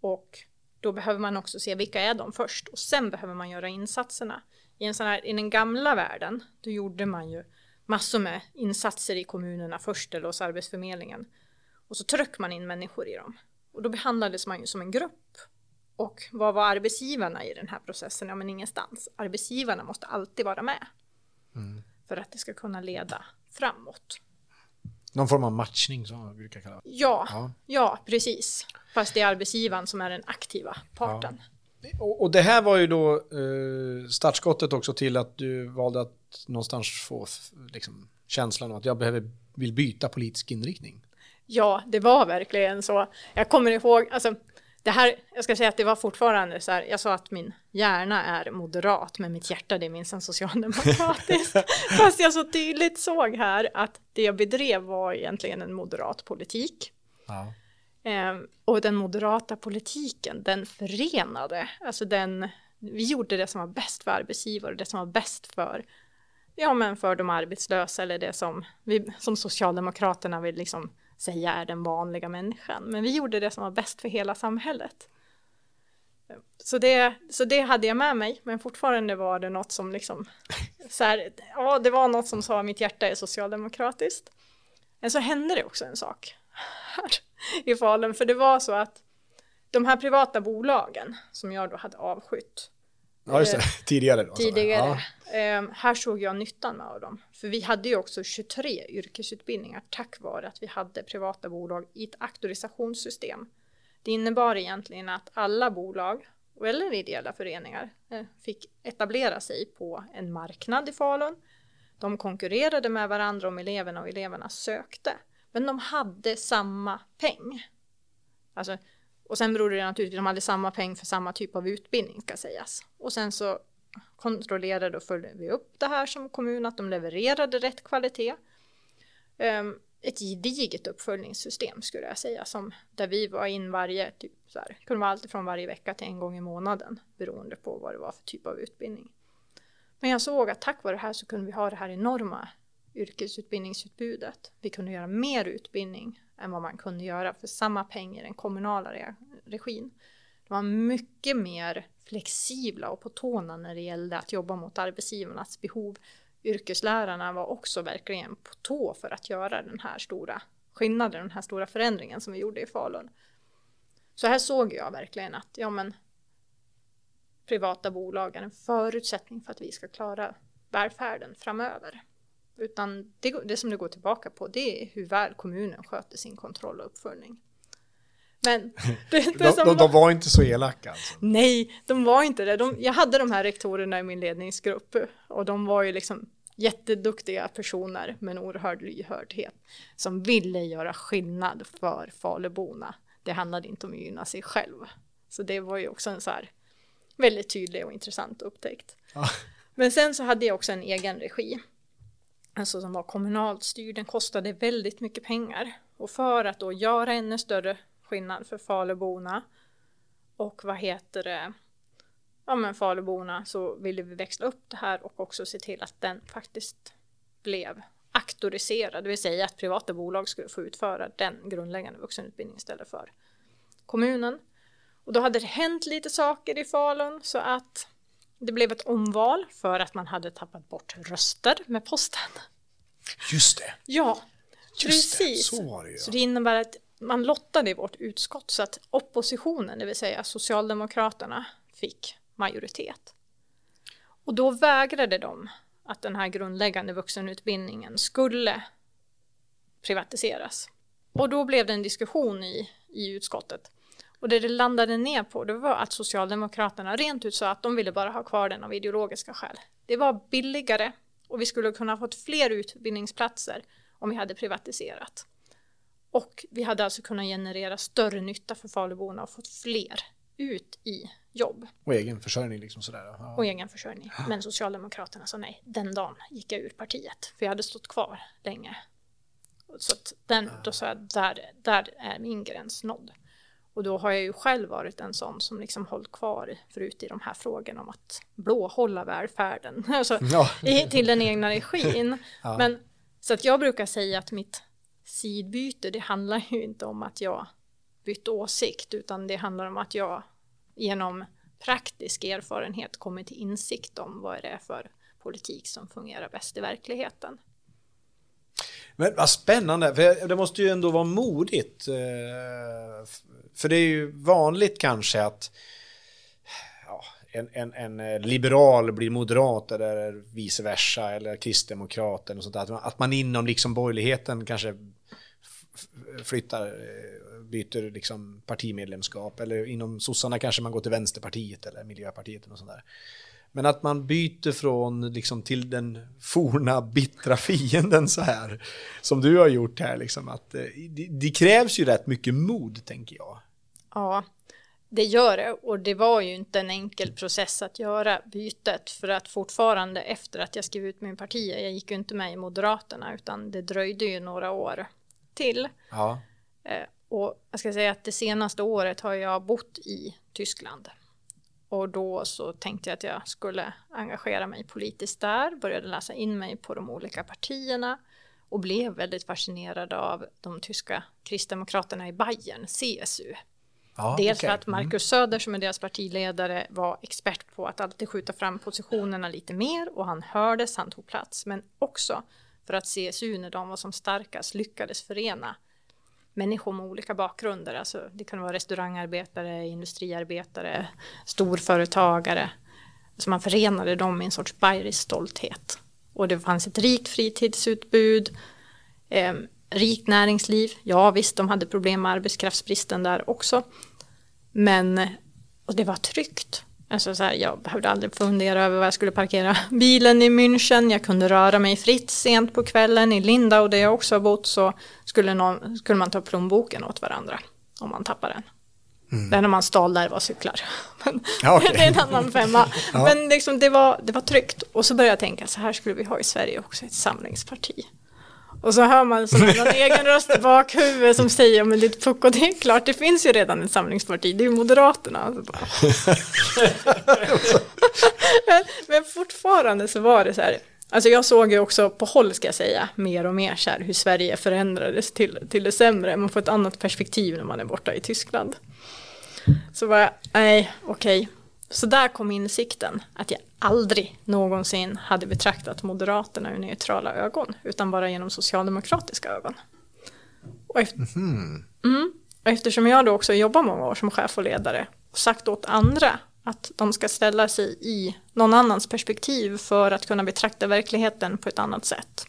Och då behöver man också se vilka är de först och sen behöver man göra insatserna. I, en sån här, I den gamla världen, då gjorde man ju massor med insatser i kommunerna först eller hos Arbetsförmedlingen. Och så tryckte man in människor i dem. Och då behandlades man ju som en grupp och vad var arbetsgivarna i den här processen? Ja, men ingenstans. Arbetsgivarna måste alltid vara med mm. för att det ska kunna leda framåt. Någon form av matchning som man brukar kalla det. Ja, ja, ja. precis. Fast det är arbetsgivaren som är den aktiva parten. Ja. Och, och, det här var ju då eh, startskottet också till att du valde att någonstans få liksom, känslan av att jag behöver, vill byta politisk inriktning. Ja, det var verkligen så. Jag kommer ihåg, alltså det här, jag ska säga att det var fortfarande så här, jag sa att min hjärna är moderat, men mitt hjärta det är minsann socialdemokratiskt. Fast jag så tydligt såg här att det jag bedrev var egentligen en moderat politik. Ja. Ehm, och den moderata politiken, den förenade, alltså den, vi gjorde det som var bäst för arbetsgivare, det som var bäst för, ja men för de arbetslösa eller det som, vi, som Socialdemokraterna vill liksom säga är den vanliga människan. Men vi gjorde det som var bäst för hela samhället. Så det, så det hade jag med mig, men fortfarande var det något som liksom, så här, ja det var något som sa mitt hjärta är socialdemokratiskt. Men så hände det också en sak här i Falun, för det var så att de här privata bolagen som jag då hade avskytt, Ja, just det. Tidigare då. tidigare. Ja. Eh, här såg jag nyttan med dem. För vi hade ju också 23 yrkesutbildningar tack vare att vi hade privata bolag i ett auktorisationssystem. Det innebar egentligen att alla bolag, eller ideella föreningar, eh, fick etablera sig på en marknad i Falun. De konkurrerade med varandra om eleverna och eleverna sökte. Men de hade samma peng. Alltså, och sen berodde det naturligtvis, de hade samma peng för samma typ av utbildning ska sägas. Och sen så kontrollerade och följde vi upp det här som kommun, att de levererade rätt kvalitet. Um, ett gediget uppföljningssystem skulle jag säga, som där vi var in varje, typ så här, kunde vara allt från varje vecka till en gång i månaden, beroende på vad det var för typ av utbildning. Men jag såg att tack vare det här så kunde vi ha det här enorma yrkesutbildningsutbudet. Vi kunde göra mer utbildning än vad man kunde göra för samma pengar i den kommunala re regin. De var mycket mer flexibla och på tårna när det gällde att jobba mot arbetsgivarnas behov. Yrkeslärarna var också verkligen på tå för att göra den här stora skillnaden, den här stora förändringen som vi gjorde i Falun. Så här såg jag verkligen att ja, men, privata bolag är en förutsättning för att vi ska klara välfärden framöver. Utan det, det som det går tillbaka på det är hur väl kommunen sköter sin kontroll och uppföljning. Men det, det de, de, de var inte så elaka alltså. Nej, de var inte det. De, jag hade de här rektorerna i min ledningsgrupp och de var ju liksom jätteduktiga personer med en oerhörd lyhördhet som ville göra skillnad för Faluborna. Det handlade inte om att gynna sig själv. Så det var ju också en så här väldigt tydlig och intressant upptäckt. Ja. Men sen så hade jag också en egen regi. Alltså som var kommunalt styrd. Den kostade väldigt mycket pengar. Och för att då göra ännu större skillnad för Faluborna och vad heter det ja men Faluborna så ville vi växla upp det här och också se till att den faktiskt blev auktoriserad, det vill säga att privata bolag skulle få utföra den grundläggande vuxenutbildningen istället för kommunen. Och då hade det hänt lite saker i Falun så att det blev ett omval för att man hade tappat bort röster med posten. Just det. Ja, Just det, precis. så var det ju. Så det innebär att man lottade i vårt utskott så att oppositionen, det vill säga Socialdemokraterna, fick majoritet. Och då vägrade de att den här grundläggande vuxenutbildningen skulle privatiseras. Och då blev det en diskussion i, i utskottet. Och det det landade ner på det var att Socialdemokraterna rent ut sa att de ville bara ha kvar den av ideologiska skäl. Det var billigare och vi skulle kunna ha fått fler utbildningsplatser om vi hade privatiserat. Och vi hade alltså kunnat generera större nytta för Faluborna och fått fler ut i jobb Och egen försörjning liksom sådär. Ja. och egen försörjning. Men Socialdemokraterna sa nej. Den dagen gick jag ur partiet, för jag hade stått kvar länge. Så den, då sa jag, där, där är min gräns nådd. Och då har jag ju själv varit en sån som liksom hållit kvar förut i de här frågorna om att blåhålla välfärden alltså, Ja. i, till den egna regin. Ja. Men så att jag brukar säga att mitt sidbyte, det handlar ju inte om att jag bytt åsikt, utan det handlar om att jag genom praktisk erfarenhet kommer till insikt om vad det är för politik som fungerar bäst i verkligheten. Men vad spännande, för det måste ju ändå vara modigt. Eh, för det är ju vanligt kanske att ja, en, en, en eh, liberal blir moderat eller vice versa eller kristdemokrat eller sånt där. Att man- Att man inom liksom borgerligheten kanske flyttar, eh, byter liksom partimedlemskap eller inom sossarna kanske man går till Vänsterpartiet eller Miljöpartiet eller sånt där. Men att man byter från liksom till den forna bittra fienden så här, som du har gjort här, liksom att eh, det, det krävs ju rätt mycket mod, tänker jag. Ja, det gör det och det var ju inte en enkel process att göra bytet för att fortfarande efter att jag skrev ut min parti, jag gick ju inte med i Moderaterna utan det dröjde ju några år till. Ja. Eh, och jag ska säga att det senaste året har jag bott i Tyskland. Och då så tänkte jag att jag skulle engagera mig politiskt där, började läsa in mig på de olika partierna och blev väldigt fascinerad av de tyska kristdemokraterna i Bayern, CSU. Ja, Dels okej. för att Markus Söder som är deras partiledare var expert på att alltid skjuta fram positionerna lite mer och han hördes, han tog plats. Men också för att CSU när de var som starkast lyckades förena människor med olika bakgrunder. Alltså det kan vara restaurangarbetare, industriarbetare, storföretagare. Så man förenade dem i en sorts bayerisk stolthet. Och det fanns ett rikt fritidsutbud, eh, rikt näringsliv. Ja visst, de hade problem med arbetskraftsbristen där också. Men och det var tryggt. Alltså så här, jag behövde aldrig fundera över var jag skulle parkera bilen i München. Jag kunde röra mig fritt sent på kvällen. I Lindau där jag också har bott så skulle, någon, skulle man ta plånboken åt varandra om man tappade den. Det enda man stal där var cyklar. Men Ja, okej. det är en annan femma. Men liksom, det, var, det var tryggt. Och så började jag tänka, så här skulle vi ha i Sverige också, ett samlingsparti. Och så hör man här, någon egen röst i bakhuvudet som säger, men ditt pucko, det är klart, det finns ju redan ett samlingsparti, det är ju Moderaterna. Bara, men, men fortfarande så var det så här, alltså jag såg ju också på håll ska jag säga, mer och mer så här, hur Sverige förändrades till, till det sämre, man får ett annat perspektiv när man är borta i Tyskland. Så var jag, nej, okej. Så där kom insikten att jag aldrig någonsin hade betraktat Moderaterna ur neutrala ögon, utan bara genom socialdemokratiska ögon. Och, efter, mm, och eftersom jag då också jobbar många år som chef och ledare och sagt åt andra att de ska ställa sig i någon annans perspektiv för att kunna betrakta verkligheten på ett annat sätt.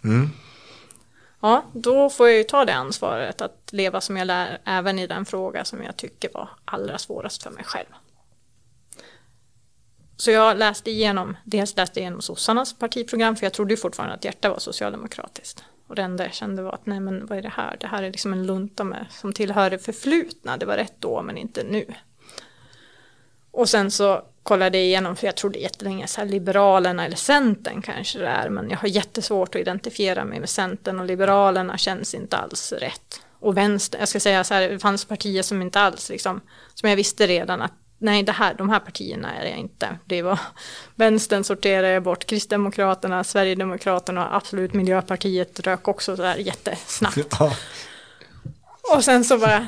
Ja, då får jag ju ta det ansvaret att leva som jag lär även i den fråga som jag tycker var allra svårast för mig själv. Så jag läste igenom, dels läste jag igenom sossarnas partiprogram för jag trodde ju fortfarande att hjärta var socialdemokratiskt. Och det enda jag kände var att nej men vad är det här? Det här är liksom en lunta med, som tillhör det förflutna. Det var rätt då men inte nu. Och sen så kollade jag igenom, för jag trodde jättelänge så här Liberalerna eller Centern kanske det är, men jag har jättesvårt att identifiera mig med Centern och Liberalerna känns inte alls rätt. Och vänster, jag ska säga så här, det fanns partier som inte alls liksom, som jag visste redan att nej, det här, de här partierna är jag inte. Det var vänstern sorterade jag bort, Kristdemokraterna, Sverigedemokraterna och absolut Miljöpartiet rök också så här jättesnabbt. Ja. Och sen så bara,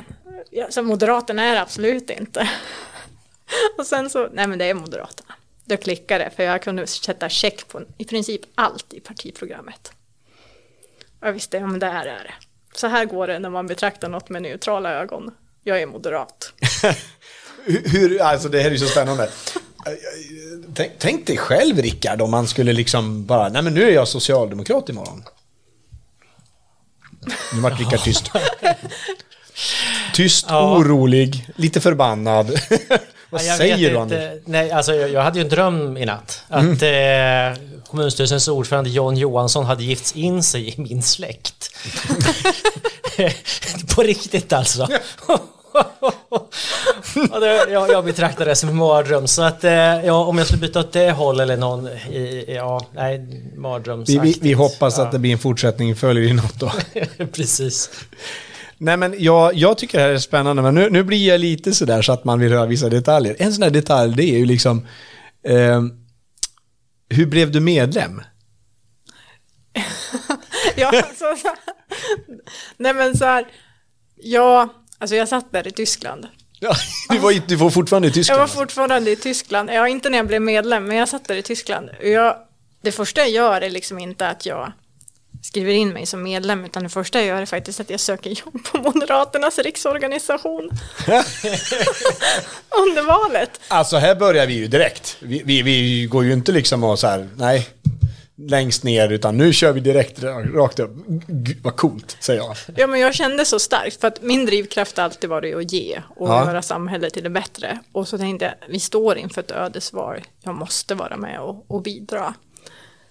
ja, så Moderaterna är det absolut inte. Och sen så, nej men det är Moderaterna. Då klickade det, för jag kunde sätta check på i princip allt i partiprogrammet. Och jag visste, ja men det här är det. Så här går det när man betraktar något med neutrala ögon. Jag är moderat. Hur, alltså det här är ju så spännande. Tänk, tänk dig själv Rickard om man skulle liksom bara, nej men nu är jag socialdemokrat imorgon. Nu vart Rickard tyst. Tyst, Ja. orolig, lite förbannad. Vad Ja, jag säger du inte. Anders? Nej, alltså jag, jag hade ju en dröm i natt. Att eh, kommunstyrelsens ordförande John Johansson hade gifts in sig i min släkt. På riktigt alltså. Jag, jag betraktar det som en mardröm. Så att eh, ja, om jag skulle byta åt det håll eller någon i, ja, nej, Vi, mardrömsaktigt. vi, vi hoppas ja. att det blir en fortsättning, följer i något då. Precis. Nej men jag, jag tycker det här är spännande, men nu, nu blir jag lite sådär så att man vill höra vissa detaljer. En sån här detalj, det är ju liksom, eh, hur blev du medlem? ja, så, nej men så här, ja, alltså jag satt där i Tyskland. Ja, du, var, du var fortfarande i Jag Tyskland? var fortfarande i Tyskland, ja inte när jag blev medlem, men jag satt där i Tyskland. Jag, det första jag gör är liksom inte att jag skriver in mig som medlem, utan det första jag gör är faktiskt att jag söker jobb på Moderaternas riksorganisation. Under valet. Alltså här börjar vi ju direkt. Vi, vi, vi går ju inte liksom och så här, nej. Längst ner, utan nu kör vi direkt rakt upp. Gud, vad coolt, säger jag. Ja, men jag kände så starkt, för att min drivkraft alltid varit att ge och Ja. göra samhället till det bättre. Och så tänkte jag, vi står inför ett ödesval, jag måste vara med och, och bidra.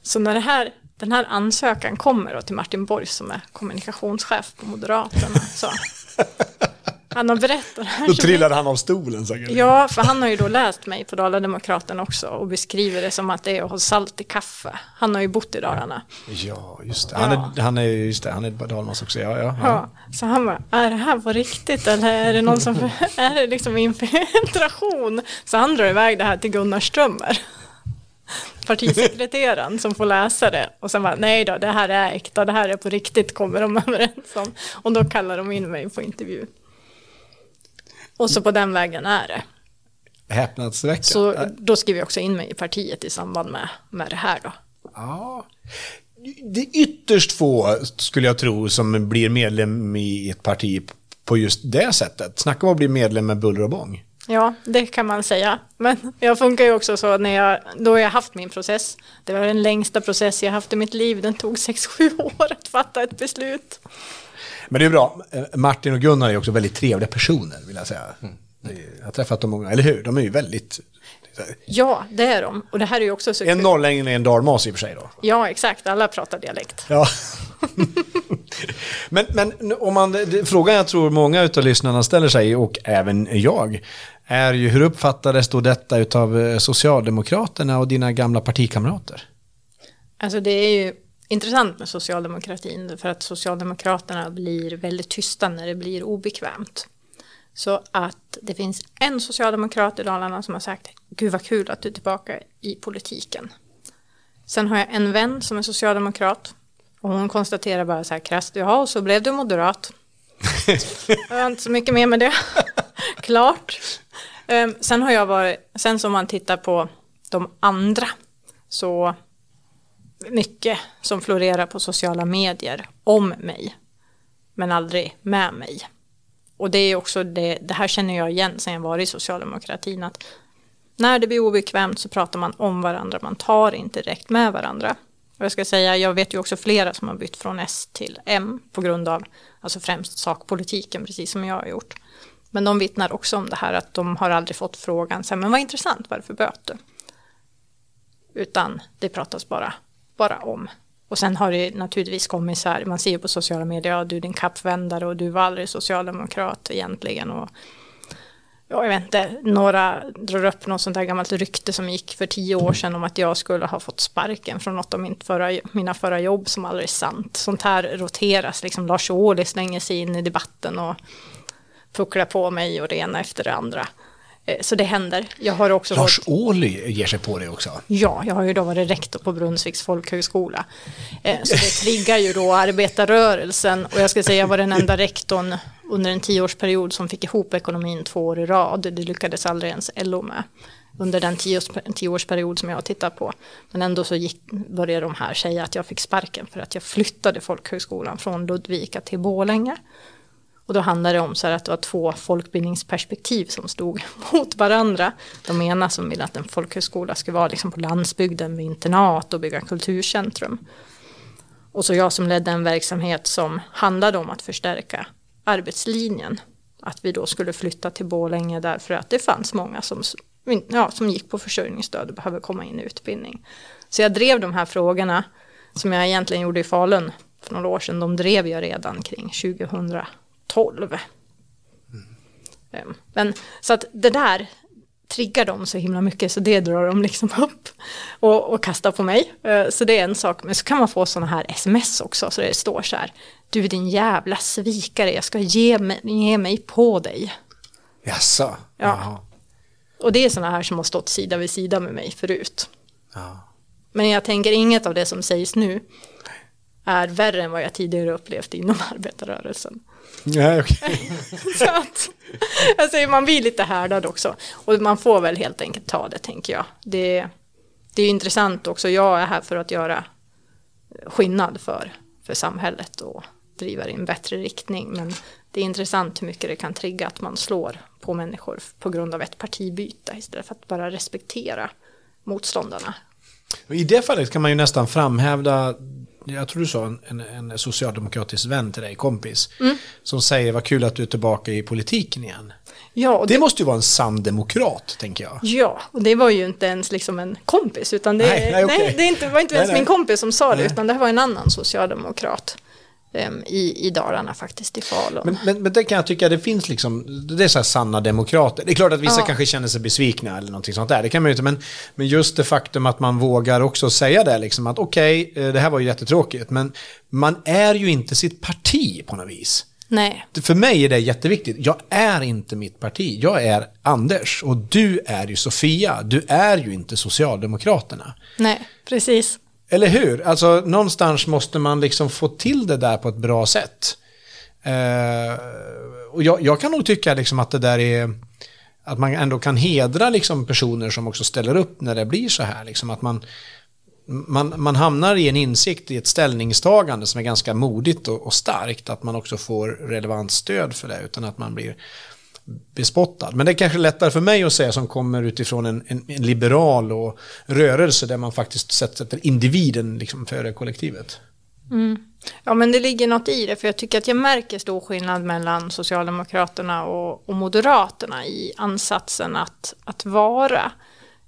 Så när det här, den här ansökan kommer då till Martin Borg som är kommunikationschef på Moderaterna, så han har berättat det här. Då trillade han av stolen säkert. Ja, för han har ju då läst mig på Dala-Demokraten också och beskriver det som att det är att ha salt i kaffe. Han har ju bott i Dalarna. Ja, just det. Han är, han är, just det, han är Dalmas också. Ja, ja, ja. Ja, så han bara, är det här på riktigt eller är det någon som, är det liksom infiltration? Så han drar iväg det här till Gunnar Strömmer, partisekreteraren som får läsa det. Och sen bara, nej då, det här är äkta, det här är på riktigt, kommer de överens om. Och då kallar de in mig på intervju. Och så på den vägen är det. Häpnadsväckande. Så då skriver jag också in mig i partiet i samband med, med det här då. Ja. Det är ytterst få, skulle jag tro, som blir medlem i ett parti på just det sättet. Snacka om att bli medlem med buller och bång. Ja, det kan man säga. Men jag funkar ju också så när jag, då har jag haft min process. Det var den längsta process jag haft i mitt liv. Den tog 6-7 år att fatta ett beslut. Men det är bra. Eh, Martin och Gunnar är också väldigt trevliga personer, vill jag säga. Är- Jag har träffat dem många, eller hur? De är ju väldigt... Ja, det är de. Och det här är ju också så En norrlänning är en dalmas i och för sig då. Ja, exakt. Alla pratar dialekt. Ja. men, men om man, frågan jag tror många av lyssnarna ställer sig, och även jag, är ju hur uppfattades då detta utav Socialdemokraterna och dina gamla partikamrater? Alltså det är ju intressant med socialdemokratin för att socialdemokraterna blir väldigt tysta när det blir obekvämt. Så att det finns en socialdemokrat i Dalarna som har sagt Gud vad kul att du är tillbaka i politiken. Sen har jag en vän som är socialdemokrat och hon konstaterar bara så här krasst, jaha och så blev du moderat. jag har inte så mycket mer med det. Klart. Ehm, sen har jag varit, sen som man tittar på de andra så mycket som florerar på sociala medier om mig, men aldrig med mig. Och det är också det, det här känner jag igen sen jag var i socialdemokratin, att när det blir obekvämt så pratar man om varandra, man tar inte direkt med varandra. Och jag ska säga, jag vet ju också flera som har bytt från S till M på grund av, alltså främst sakpolitiken, precis som jag har gjort. Men de vittnar också om det här att de har aldrig fått frågan, så här, men vad intressant, varför för böter? Utan det pratas bara, bara om. Och sen har det naturligtvis kommit så här, man ser ju på sociala medier, ja du är din kappvändare och du var aldrig socialdemokrat egentligen. Och, ja, jag vet inte, några drar upp något sånt där gammalt rykte som gick för tio år sedan om att jag skulle ha fått sparken från något av min förra, mina förra jobb som aldrig är sant. Sånt här roteras, liksom Lars Ohly slänger sig in i debatten och pucklar på mig och det ena efter det andra. Eh, Så det händer. Jag har också Lars varit- Ohly ger sig på det också. Ja, jag har ju då varit rektor på Brunnsviks folkhögskola. Eh, Så det triggar ju då arbetarrörelsen och jag ska säga jag var den enda rektorn under en tioårsperiod som fick ihop ekonomin två år i rad. Det lyckades aldrig ens LO med under den tioårs- tioårsperiod som jag har tittat på. Men ändå så gick, började de här säga att jag fick sparken för att jag flyttade folkhögskolan från Ludvika till Borlänge. Och då handlade det om så här att det var två folkbildningsperspektiv som stod mot varandra. De ena som ville att en folkhögskola skulle vara liksom på landsbygden med internat och bygga kulturcentrum. Och så jag som ledde en verksamhet som handlade om att förstärka arbetslinjen. Att vi då skulle flytta till Borlänge därför att det fanns många som, ja, som gick på försörjningsstöd och behöver komma in i utbildning. Så jag drev de här frågorna som jag egentligen gjorde i Falun för några år sedan. De drev jag redan kring 2000. 2012. Ehm, Men så att det där triggar dem så himla mycket så det drar de liksom upp och, och kastar på mig. Eh, Så det är en sak. Men så kan man få sådana här sms också så det står så här. Du din jävla svikare, jag ska ge mig, ge mig på dig. Jaså? Ja. Och det är sådana här som har stått sida vid sida med mig förut. Ja. Men jag tänker inget av det som sägs nu är värre än vad jag tidigare upplevt inom arbetarrörelsen. Nej, okej. Så att, alltså man blir lite härdad också. Och man får väl helt enkelt ta det tänker jag. Det, det är ju intressant också. Jag är här för att göra skillnad för, för samhället och driva det i en bättre riktning. Men det är intressant hur mycket det kan trigga att man slår på människor på grund av ett partibyte istället för att bara respektera motståndarna. I det fallet kan man ju nästan framhävda, jag tror du sa en, en, en socialdemokratisk vän till dig, kompis, Mm. som säger vad kul att du är tillbaka i politiken igen. Ja, Det det, måste ju vara en sann demokrat, tänker jag. ja, och det var ju inte ens liksom en kompis, utan det, Nej, nej, nej, det, inte, var inte ens nej. min kompis som sa det, utan det här var en annan socialdemokrat em, i, i Dalarna faktiskt, i Falun. Men, men, men det kan jag tycka, det finns liksom, det är så här sanna demokrater. Det är klart att vissa Ja. kanske känner sig besvikna eller någonting sånt där, det kan man ju inte, men, men just det faktum att man vågar också säga det, liksom att okej, eh, det här var ju jättetråkigt, men man är ju inte sitt parti på något vis. nej, För mig är det jätteviktigt. Jag är inte mitt parti. Jag är Anders och du är ju Sofia. Du är ju inte Socialdemokraterna. nej, precis. Eller hur? Alltså någonstans måste man liksom få till det där på ett bra sätt. Eh, och jag, jag kan nog tycka liksom att det där är att man ändå kan hedra liksom personer som också ställer upp när det blir så här. Liksom att man, man, man hamnar i en insikt i ett ställningstagande som är ganska modigt och, och starkt. Att man också får relevant stöd för det utan att man blir bespottad. Men det är kanske lättare för mig att säga som kommer utifrån en, en, en liberal och rörelse där man faktiskt sätter individen liksom före kollektivet. Mm. Ja, men det ligger något i det, för jag tycker att jag märker stor skillnad mellan Socialdemokraterna och, och Moderaterna i ansatsen att, att vara.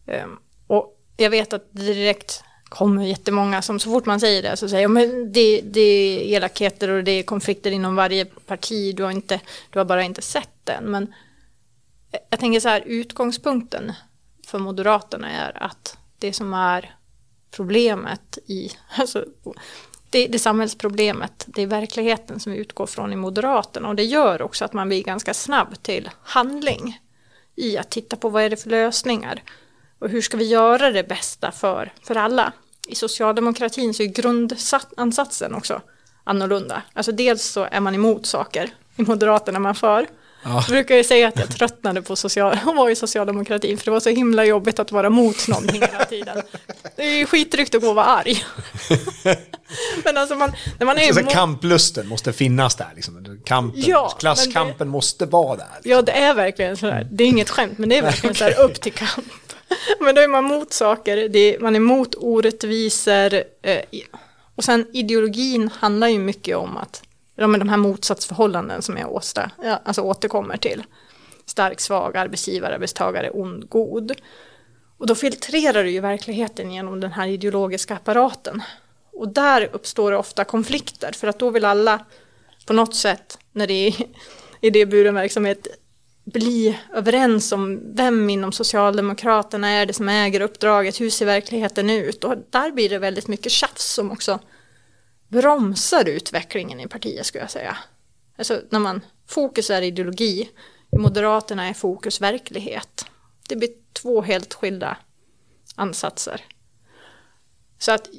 Um, och jag vet att direkt kommer jättemånga som så fort man säger det så säger ja, men det, det är elakheter och det är konflikter inom varje parti, du har, inte, du har bara inte sett den. Men jag tänker så här, utgångspunkten för Moderaterna är att det som är problemet i, alltså, det, det är samhällsproblemet, det är verkligheten som vi utgår från i Moderaterna och det gör också att man blir ganska snabb till handling i att titta på vad är det för lösningar och hur ska vi göra det bästa för, för alla. I socialdemokratin så är grundansatsen också annorlunda. Alltså dels så är man emot saker, i Moderaterna är man för. Ja. Jag brukar ju säga att jag tröttnade på social, att vara i socialdemokratin för det var så himla jobbigt att vara mot någonting hela tiden. Det är ju skitrykt att gå och vara arg. Men alltså man, när man är Så emot, kamplusten måste finnas där. Liksom. Kampen, Ja, klasskampen men måste vara där. Ja, det är verkligen sådär. Det är inget skämt, men det är verkligen sådär upp till kamp. Men då är man mot saker, det är, man är mot orättvisor. Eh, och sen ideologin handlar ju mycket om att ja, men de här motsatsförhållanden som jag åsta, ja, alltså återkommer till. Stark, svag, arbetsgivare, arbetstagare, ond, god. Och då filtrerar du ju verkligheten genom den här ideologiska apparaten. Och där uppstår det ofta konflikter, för att då vill alla på något sätt, när det är idéburen verksamhet, bli överens om vem inom Socialdemokraterna är det som äger uppdraget, hur ser verkligheten ut? Och där blir det väldigt mycket tjafs som också bromsar utvecklingen i partiet skulle jag säga. Alltså när man, fokus är ideologi, Moderaterna är fokus verklighet. Det blir två helt skilda ansatser. Så att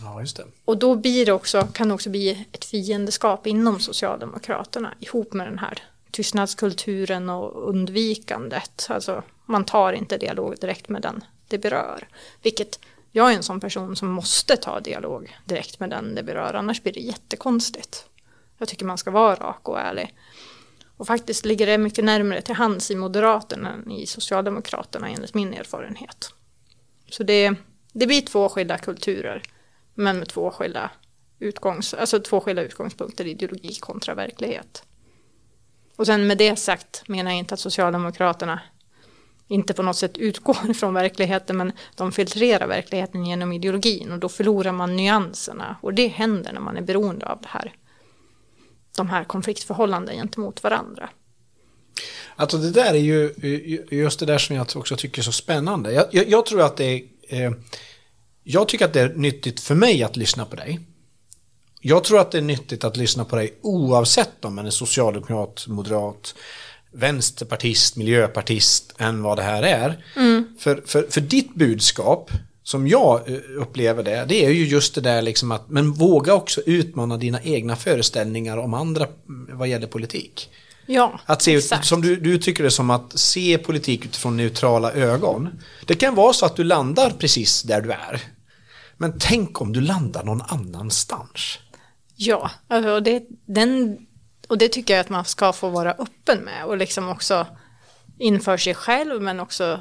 Ja, just det. och då blir det också, kan det också bli ett fiendeskap inom Socialdemokraterna ihop med den här tystnadskulturen och undvikandet. Alltså man tar inte dialog direkt med den det berör. Vilket jag är en sån person som måste ta dialog direkt med den det berör, annars blir det jättekonstigt. Jag tycker man ska vara rak och ärlig. Och faktiskt ligger det mycket närmare till hands i Moderaterna än i Socialdemokraterna enligt min erfarenhet. Så det, det blir två skilda kulturer, men med två skilda, utgångs, alltså två skilda utgångspunkter, ideologi kontra verklighet. Och sen med det sagt menar jag inte att Socialdemokraterna inte på något sätt utgår från verkligheten, men de filtrerar verkligheten genom ideologin och då förlorar man nyanserna. Och det händer när man är beroende av det här, de här konfliktförhållanden gentemot varandra. Alltså det där är ju just det där som jag också tycker är så spännande. Jag, jag, jag tror att det är... Eh, jag tycker att det är nyttigt för mig att lyssna på dig. Jag tror att det är nyttigt att lyssna på dig oavsett om man är socialdemokrat, moderat, vänsterpartist, miljöpartist än vad det här är. För, för, för ditt budskap, som jag eh, upplever det, det är ju just det där liksom att, men våga också utmana dina egna föreställningar om andra mm, vad gäller politik. Ja, Att se, ut- som du, du tycker det som att se politik utifrån neutrala ögon. Det kan vara så att du landar precis där du är. Men tänk om du landar någon annanstans. Ja, alltså det, den, och det tycker jag att man ska få vara öppen med och liksom också inför sig själv men också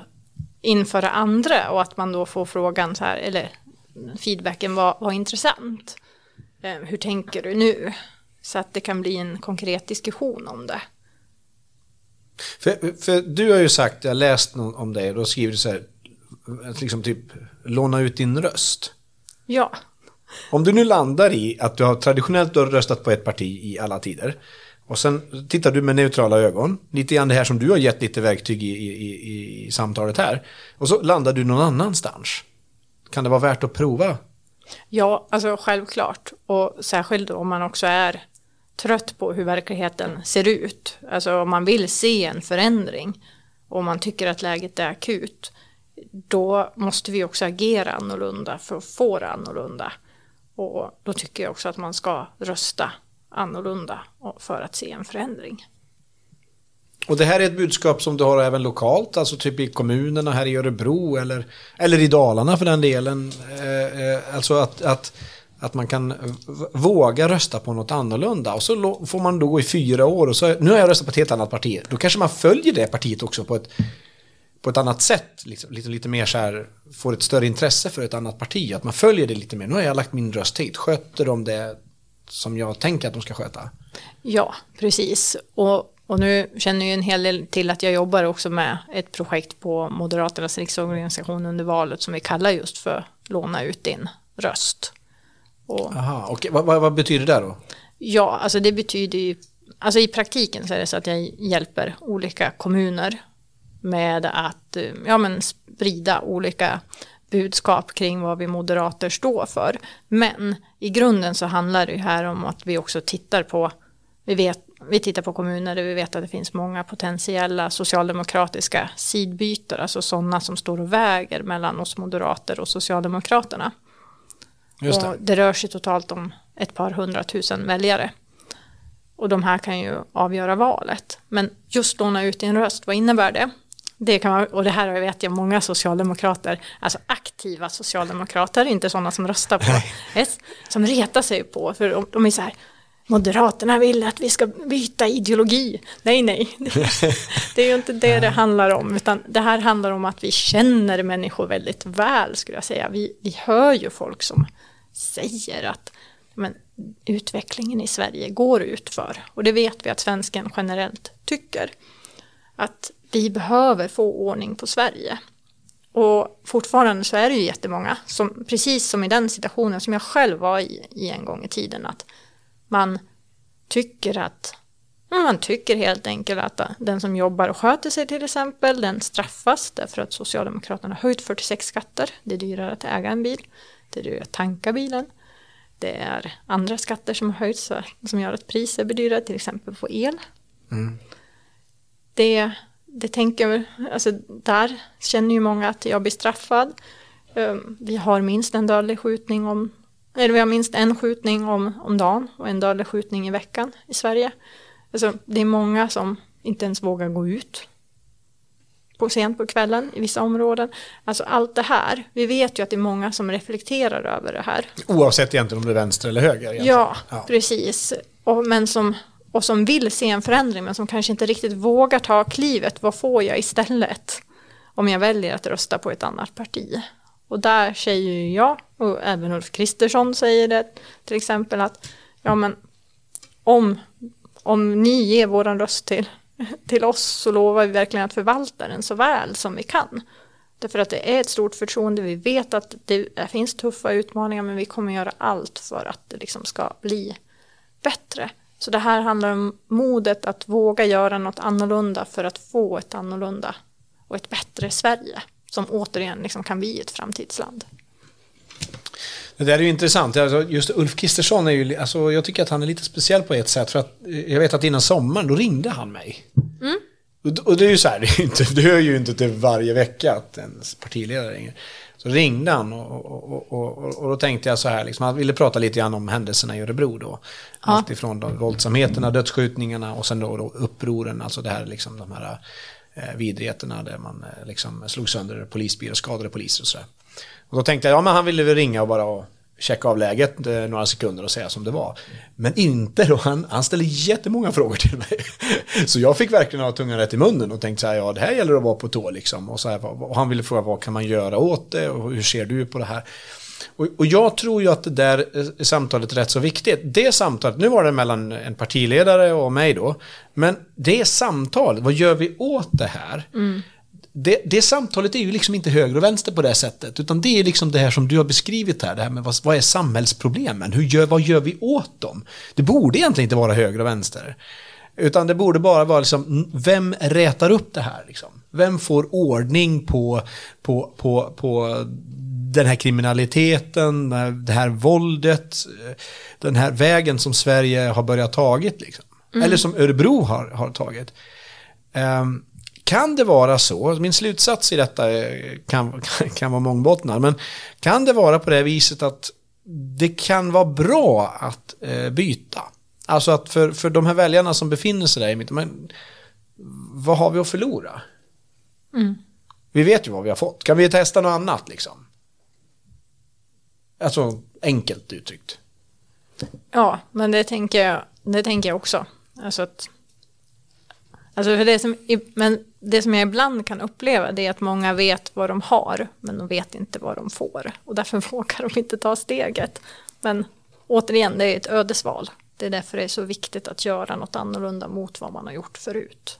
inför andra och att man då får frågan så här, eller feedbacken var, var intressant. Eh, hur tänker du nu? Så att det kan bli en konkret diskussion om det. För, för du har ju sagt, jag har läst om dig, då skriver du så här, liksom typ låna ut din röst. Ja. Om du nu landar i att du har traditionellt du har röstat på ett parti i alla tider och sen tittar du med neutrala ögon, lite grann det här som du har gett lite verktyg i, i, i, i samtalet här, och så landar du någon annanstans. Kan det vara värt att prova? Ja, alltså självklart. Och särskilt om man också är trött på hur verkligheten ser ut. Alltså om man vill se en förändring och man tycker att läget är akut. Då måste vi också agera annorlunda för att få det annorlunda. Och då tycker jag också att man ska rösta annorlunda för att se en förändring. Och det här är ett budskap som du har även lokalt, alltså typ i kommunerna här i Örebro eller, eller i Dalarna för den delen. Eh, eh, alltså att, att, att man kan våga rösta på något annorlunda. Och så får man då gå i fyra år och så, nu har jag röstat på ett helt annat parti. Då kanske man följer det partiet också på ett, på ett annat sätt. Liksom, lite, lite mer så här, får ett större intresse för ett annat parti. Att man följer det lite mer. Nu har jag lagt min röst hit. Sköter de det som jag tänker att de ska sköta? Ja, precis. Och, och nu känner ju en hel del till att jag jobbar också med ett projekt på Moderaternas riksorganisation under valet som vi kallar just för låna ut din röst. Och, Aha, och vad, vad, vad betyder det då? Ja, alltså det betyder ju, alltså i praktiken så är det så att jag hjälper olika kommuner med att ja, men sprida olika budskap kring vad vi moderater står för. Men i grunden så handlar det här om att vi också tittar på, vi, vet, vi tittar på kommuner där vi vet att det finns många potentiella socialdemokratiska sidbyter, alltså sådana som står och väger mellan oss moderater och Socialdemokraterna. Just det. Och det rör sig totalt om ett par hundratusen väljare. Och de här kan ju avgöra valet. Men just låna ut din röst, vad innebär det? Det kan man, och det här vet jag många socialdemokrater, alltså aktiva socialdemokrater, inte sådana som röstar på S, som retar sig på, för de, de är så här, Moderaterna vill att vi ska byta ideologi. Nej, nej. Det är ju inte det det handlar om, utan det här handlar om att vi känner människor väldigt väl, skulle jag säga. Vi, vi hör ju folk som säger att men, utvecklingen i Sverige går utför. Och det vet vi att svensken generellt tycker. Att vi behöver få ordning på Sverige. Och fortfarande så är det ju jättemånga, som, precis som i den situationen som jag själv var i, i en gång i tiden, att man tycker att man tycker helt enkelt att den som jobbar och sköter sig till exempel, den straffas därför att Socialdemokraterna har höjt 46 skatter. Det är dyrare att äga en bil, det är dyrare att tanka bilen. Det är andra skatter som har höjts som gör att priset blir dyrare, till exempel på el. Mm. Det det tänker, alltså där känner ju många att jag blir straffad. Ehm, vi har minst en dödlig skjutning om, eller vi har minst en skjutning om, om dagen och en dödlig skjutning i veckan i Sverige. Alltså det är många som inte ens vågar gå ut på sent på kvällen i vissa områden. Alltså allt det här, vi vet ju att det är många som reflekterar över det här. Oavsett egentligen om det är vänster eller höger? Ja, ja, precis. Och, men som och som vill se en förändring men som kanske inte riktigt vågar ta klivet. Vad får jag istället om jag väljer att rösta på ett annat parti? Och där säger jag, och även Ulf Kristersson säger det till exempel att ja men om, om ni ger våran röst till, till oss så lovar vi verkligen att förvalta den så väl som vi kan. Därför att det är ett stort förtroende, vi vet att det finns tuffa utmaningar men vi kommer göra allt för att det liksom ska bli bättre. Så det här handlar om modet att våga göra något annorlunda för att få ett annorlunda och ett bättre Sverige som återigen liksom kan bli ett framtidsland. Det där är ju intressant. Alltså, just Ulf Kristersson är ju, alltså, jag tycker att han är lite speciell på ett sätt. För att jag vet att innan sommaren, då ringde han mig. Mm. Och, det är ju så här, det, är inte, det hör ju inte till varje vecka att ens partiledare ringer. Så ringde han och, och, och, och, då tänkte jag så här, liksom, han ville prata lite grann om händelserna i Örebro då. Ja. Allt ifrån då, våldsamheterna, dödsskjutningarna och sen då, då upproren, alltså det här liksom de här eh, vidrigheterna där man eh, liksom slog sönder polisbilar, skadade poliser och sådär. Och då tänkte jag, ja men han ville väl ringa och bara checka av läget eh, några sekunder och säga som det var. Men inte då, han, han ställde jättemånga frågor till mig. Så jag fick verkligen ha tungan rätt i munnen och tänkte så här, ja det här gäller att vara på tå liksom. Och, så här, och han ville fråga vad kan man göra åt det och hur ser du på det här? Och, och jag tror ju att det där eh, samtalet är rätt så viktigt. Det samtalet, nu var det mellan en partiledare och mig då, men det samtalet, vad gör vi åt det här? Mm. Det, det samtalet är ju liksom inte höger och vänster på det sättet, utan det är liksom det här som du har beskrivit här, det här med vad, vad är samhällsproblemen? Hur gör, vad gör vi åt dem? Det borde egentligen inte vara höger och vänster. Utan det borde bara vara liksom, vem rätar upp det här? Liksom? Vem får ordning på, på, på, på den här kriminaliteten, det här våldet, den här vägen som Sverige har börjat tagit? Liksom? Eller som Örebro har, har tagit. Ehm, kan det vara så, min slutsats i detta eh, kan, kan vara mångbottnad, men kan det vara på det viset att det kan vara bra att eh, byta? Alltså att för, för de här väljarna som befinner sig där i mitten, men vad har vi att förlora? Vi vet ju vad vi har fått. Kan vi testa något annat liksom? Alltså enkelt uttryckt. Ja, men det tänker jag, det tänker jag också. Alltså att, alltså för det som, men det som jag ibland kan uppleva det är att många vet vad de har, men de vet inte vad de får. Och därför vågar de inte ta steget. Men återigen, det är ett ödesval. Det är därför det är så viktigt att göra något annorlunda mot vad man har gjort förut.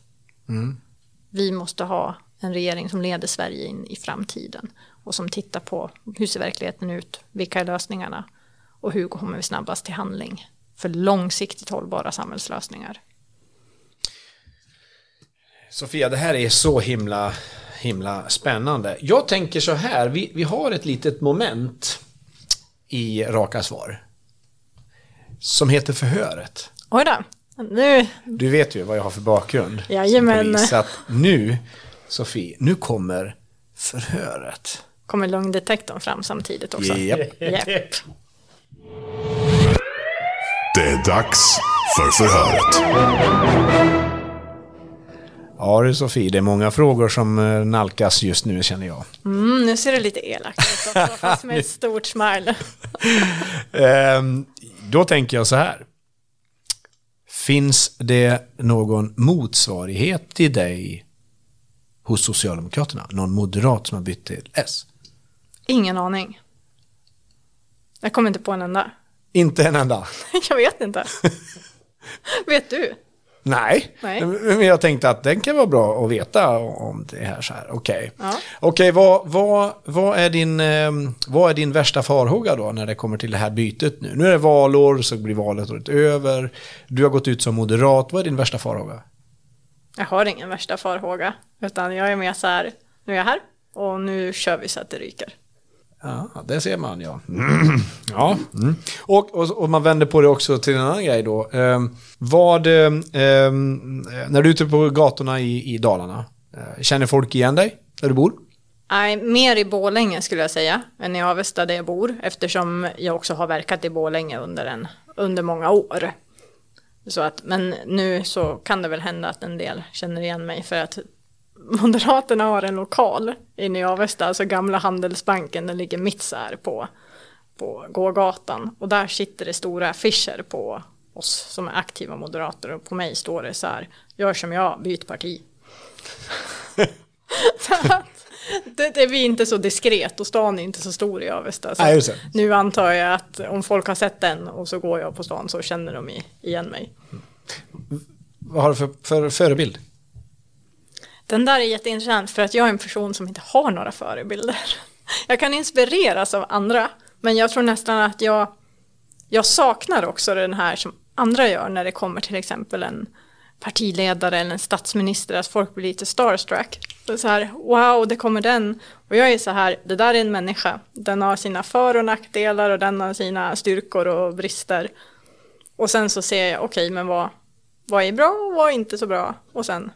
Vi måste ha en regering som leder Sverige in i framtiden och som tittar på hur ser verkligheten ut, vilka är lösningarna och hur kommer vi snabbast till handling för långsiktigt hållbara samhällslösningar. Sofia, det här är så himla, himla spännande. Jag tänker så här, vi, vi har ett litet moment i Raka Svar. Som heter förhöret. Oj då, nu, Du vet ju vad jag har för bakgrund. som Jajamän. polis, Så att nu, Sofie, nu kommer förhöret. kommer lögndetektorn fram samtidigt också. Japp. Japp. Det är dags för förhöret. Ja du Sofie, det är många frågor som eh, nalkas just nu känner jag. Mm, nu ser det lite elakt ut också, fast med ett stort smile. Ehm, då tänker jag så här. Finns det någon motsvarighet till dig hos Socialdemokraterna? Någon moderat som har bytt till S? Ingen aning. Jag kommer inte på en enda. Inte en enda? Jag vet inte. vet du? Nej. Nej. men jag tänkte att den kan vara bra att veta om det här så här. Okej, Ja. Okej, vad, vad, vad, är din, ehm, vad är din värsta farhåga då när det kommer till det här bytet nu? Nu är det valår, så blir valet året över. Du har gått ut som moderat. Vad är din värsta farhåga? Jag har ingen värsta farhåga. Utan jag är mer så här, nu är jag här och nu kör vi så att det ryker. Ja, det ser man ja. ja. Mm. Och, och, och man vänder på det också till en annan grej då. Ehm, vad, ehm, när du är ute på gatorna i, i Dalarna, eh, känner folk igen dig där du bor? Nej, mer i Borlänge skulle jag säga än i Avesta där jag bor eftersom jag också har verkat i Borlänge under, en, under många år. Så att, men nu så kan det väl hända att en del känner igen mig för att Moderaterna har en lokal inne i Avesta, alltså gamla Handelsbanken, den ligger mitt så här på, på gågatan och där sitter det stora affischer på oss som är aktiva moderater och på mig står det så här, gör som jag, byt parti. Det, det blir inte så diskret och stan är inte så stor i Avesta. Så Nej, nu antar jag att om folk har sett den och så går jag på stan så känner de igen mig. Vad har du för, för förebild? Den där är jätteintressant för att jag är en person som inte har några förebilder. Jag kan inspireras av andra men jag tror nästan att jag, jag saknar också den här som andra gör när det kommer till exempel en partiledare eller en statsminister att folk blir lite starstruck. Så här, wow, det kommer den. Och jag är så här, det där är en människa. Den har sina för och nackdelar och den har sina styrkor och brister. Och sen så ser jag, okej, men vad, vad är bra och vad är inte så bra? Och sen,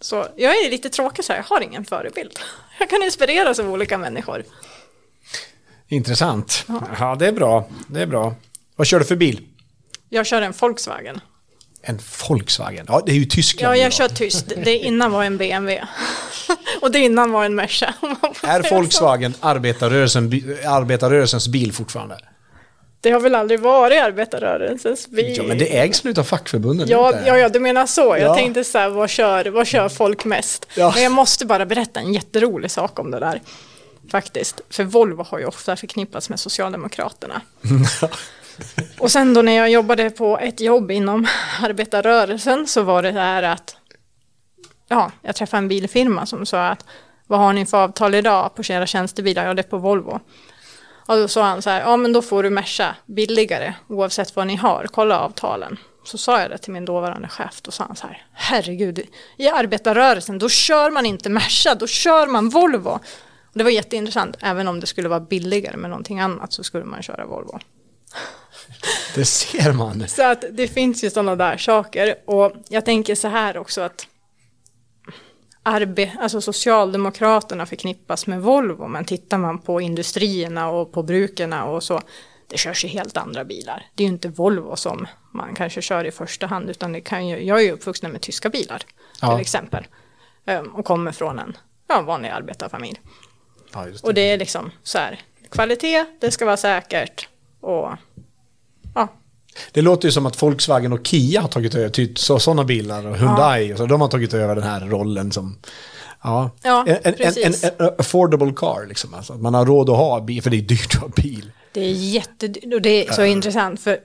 så jag är lite tråkig så här, jag har ingen förebild. Jag kan inspireras av olika människor. Intressant. Ja. det är bra. Det är bra. Vad kör du för bil? Jag kör en Volkswagen. En Volkswagen. Ja, det är ju Tyskland. Ja, jag idag. kör tyst. Det innan var en BMW. Och det innan var en Merca. Är Volkswagen arbetarrörelsen, arbetarrörelsens bil fortfarande? Det har väl aldrig varit arbetarrörelsens bil? Ja, men det ägs väl utav fackförbunden? Ja, ja, ja, du menar så. Jag Ja. tänkte så här, vad kör, vad kör folk mest? Ja. Men jag måste bara berätta en jätterolig sak om det där. faktiskt. För Volvo har ju ofta förknippats med Socialdemokraterna. Och sen då när jag jobbade på ett jobb inom arbetarrörelsen så var det här att ja, jag träffade en bilfirma som sa att vad har ni för avtal idag på era tjänstebilar? Ja, det är på Volvo. Och då sa han så här, ja men då får du Merca billigare oavsett vad ni har, kolla avtalen. Så sa jag det till min dåvarande chef, då sa han så här, herregud, i arbetarrörelsen då kör man inte Merca, då kör man Volvo. Och det var jätteintressant, även om det skulle vara billigare med någonting annat så skulle man köra Volvo. Det ser man. Så att det finns ju sådana där saker och jag tänker så här också att arbe alltså Socialdemokraterna förknippas med Volvo men tittar man på industrierna och på brukerna och så det körs ju helt andra bilar. Det är ju inte Volvo som man kanske kör i första hand utan det kan ju, jag är ju uppvuxen med tyska bilar Ja. till exempel Ehm, och kommer från en ja, vanlig arbetarfamilj. Ja, just Och det är liksom så här kvalitet, det ska vara säkert och ja, Det låter ju som att Volkswagen och Kia har tagit över, typ så, sådana bilar och Hyundai, och så, de har tagit över den här rollen som Ja, Ja, en, en, en, en, affordable car liksom. Alltså. Man har råd att ha bil, för det är dyrt att ha bil. Det är jättedyrt och det är så intressant för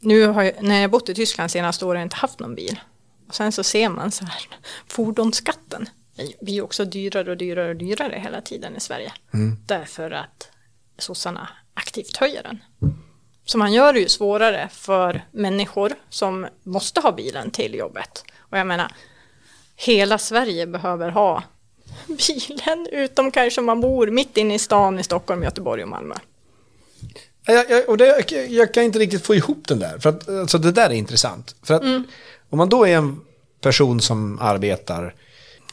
nu har jag, när jag bott i Tyskland senaste åren inte haft någon bil. Och sen så ser man så här, fordonsskatten blir ju också dyrare och dyrare och dyrare hela tiden i Sverige. Därför att sossarna aktivt höjer den. Så man gör det ju svårare för människor som måste ha bilen till jobbet. Och jag menar, hela Sverige behöver ha bilen, utom kanske om man bor mitt inne i stan i Stockholm, Göteborg och Malmö. Jag, jag, och det, jag, jag kan inte riktigt få ihop den där. För att, alltså, det där är intressant. För att om man då är en person som arbetar,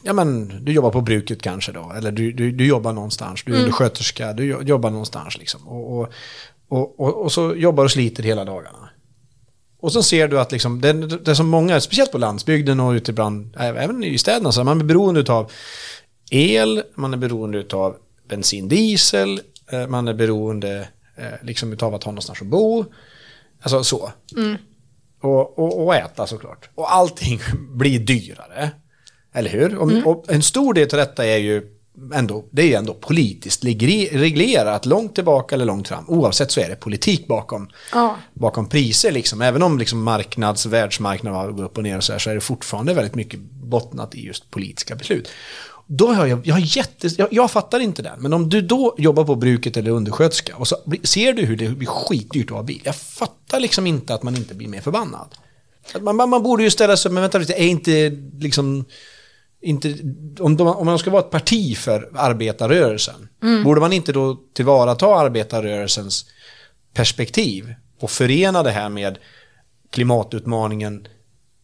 ja men du jobbar på bruket kanske då, eller du, du, du jobbar någonstans, du är undersköterska, du jo- jobbar någonstans liksom. Och, och, och, och, och så jobbar och sliter hela dagarna. Och så ser du att liksom, det, det är som många, speciellt på landsbygden och ute bland, även i städerna, så man är beroende av el, man är beroende av bensin, diesel, man är beroende liksom utav att ha någonstans att bo. Alltså så. Och, och, och äta såklart. Och allting blir dyrare. Eller hur? Och, och en stor del av detta är ju ändå, det är ändå politiskt reglerat långt tillbaka eller långt fram. Oavsett så är det politik bakom, Ja. bakom priser liksom. Även om liksom marknads, världsmarknaden går upp och ner och så, här, så är det fortfarande väldigt mycket bottnat i just politiska beslut. Då har jag, jag, har jätte, jag, jag fattar inte det. Men om du då jobbar på bruket eller undersköterska och så ser du hur det blir skitdyrt att ha bil. Jag fattar liksom inte att man inte blir mer förbannad. Man, man, man borde ju ställa sig, men vänta lite, är inte liksom inte, om, de, om man ska vara ett parti för arbetarrörelsen, borde man inte då tillvarata arbetarrörelsens perspektiv och förena det här med klimatutmaningen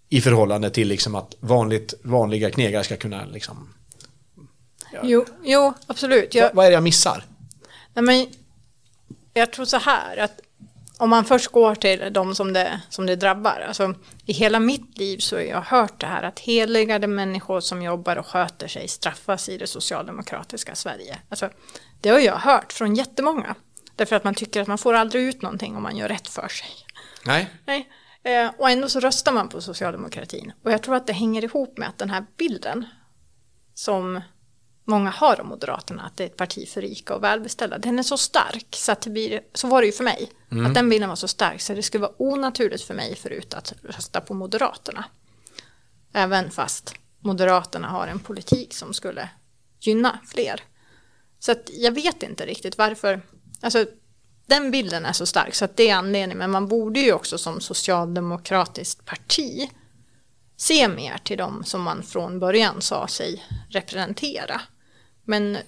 i förhållande till liksom att vanligt, vanliga knegare ska kunna liksom... Jo, jo absolut. Jag, Vad, vad är det jag missar? nej, men, jag tror så här att om man först går till de som det, som det drabbar. Alltså, I hela mitt liv så har jag hört det här att heligade människor som jobbar och sköter sig straffas i det socialdemokratiska Sverige. Alltså, det har jag hört från jättemånga. Därför att man tycker att man får aldrig ut någonting om man gör rätt för sig. Nej. Nej. Eh, och ändå så röstar man på socialdemokratin. Och jag tror att det hänger ihop med att den här bilden som många har om Moderaterna, att det är ett parti för rika och välbeställda, den är så stark så att det blir, så var det ju för mig, att den bilden var så stark så det skulle vara onaturligt för mig förut att rösta på Moderaterna. Även fast Moderaterna har en politik som skulle gynna fler. Så att jag vet inte riktigt varför, alltså den bilden är så stark så att det är anledningen, men man borde ju också som socialdemokratiskt parti se mer till dem som man från början sa sig representera. Men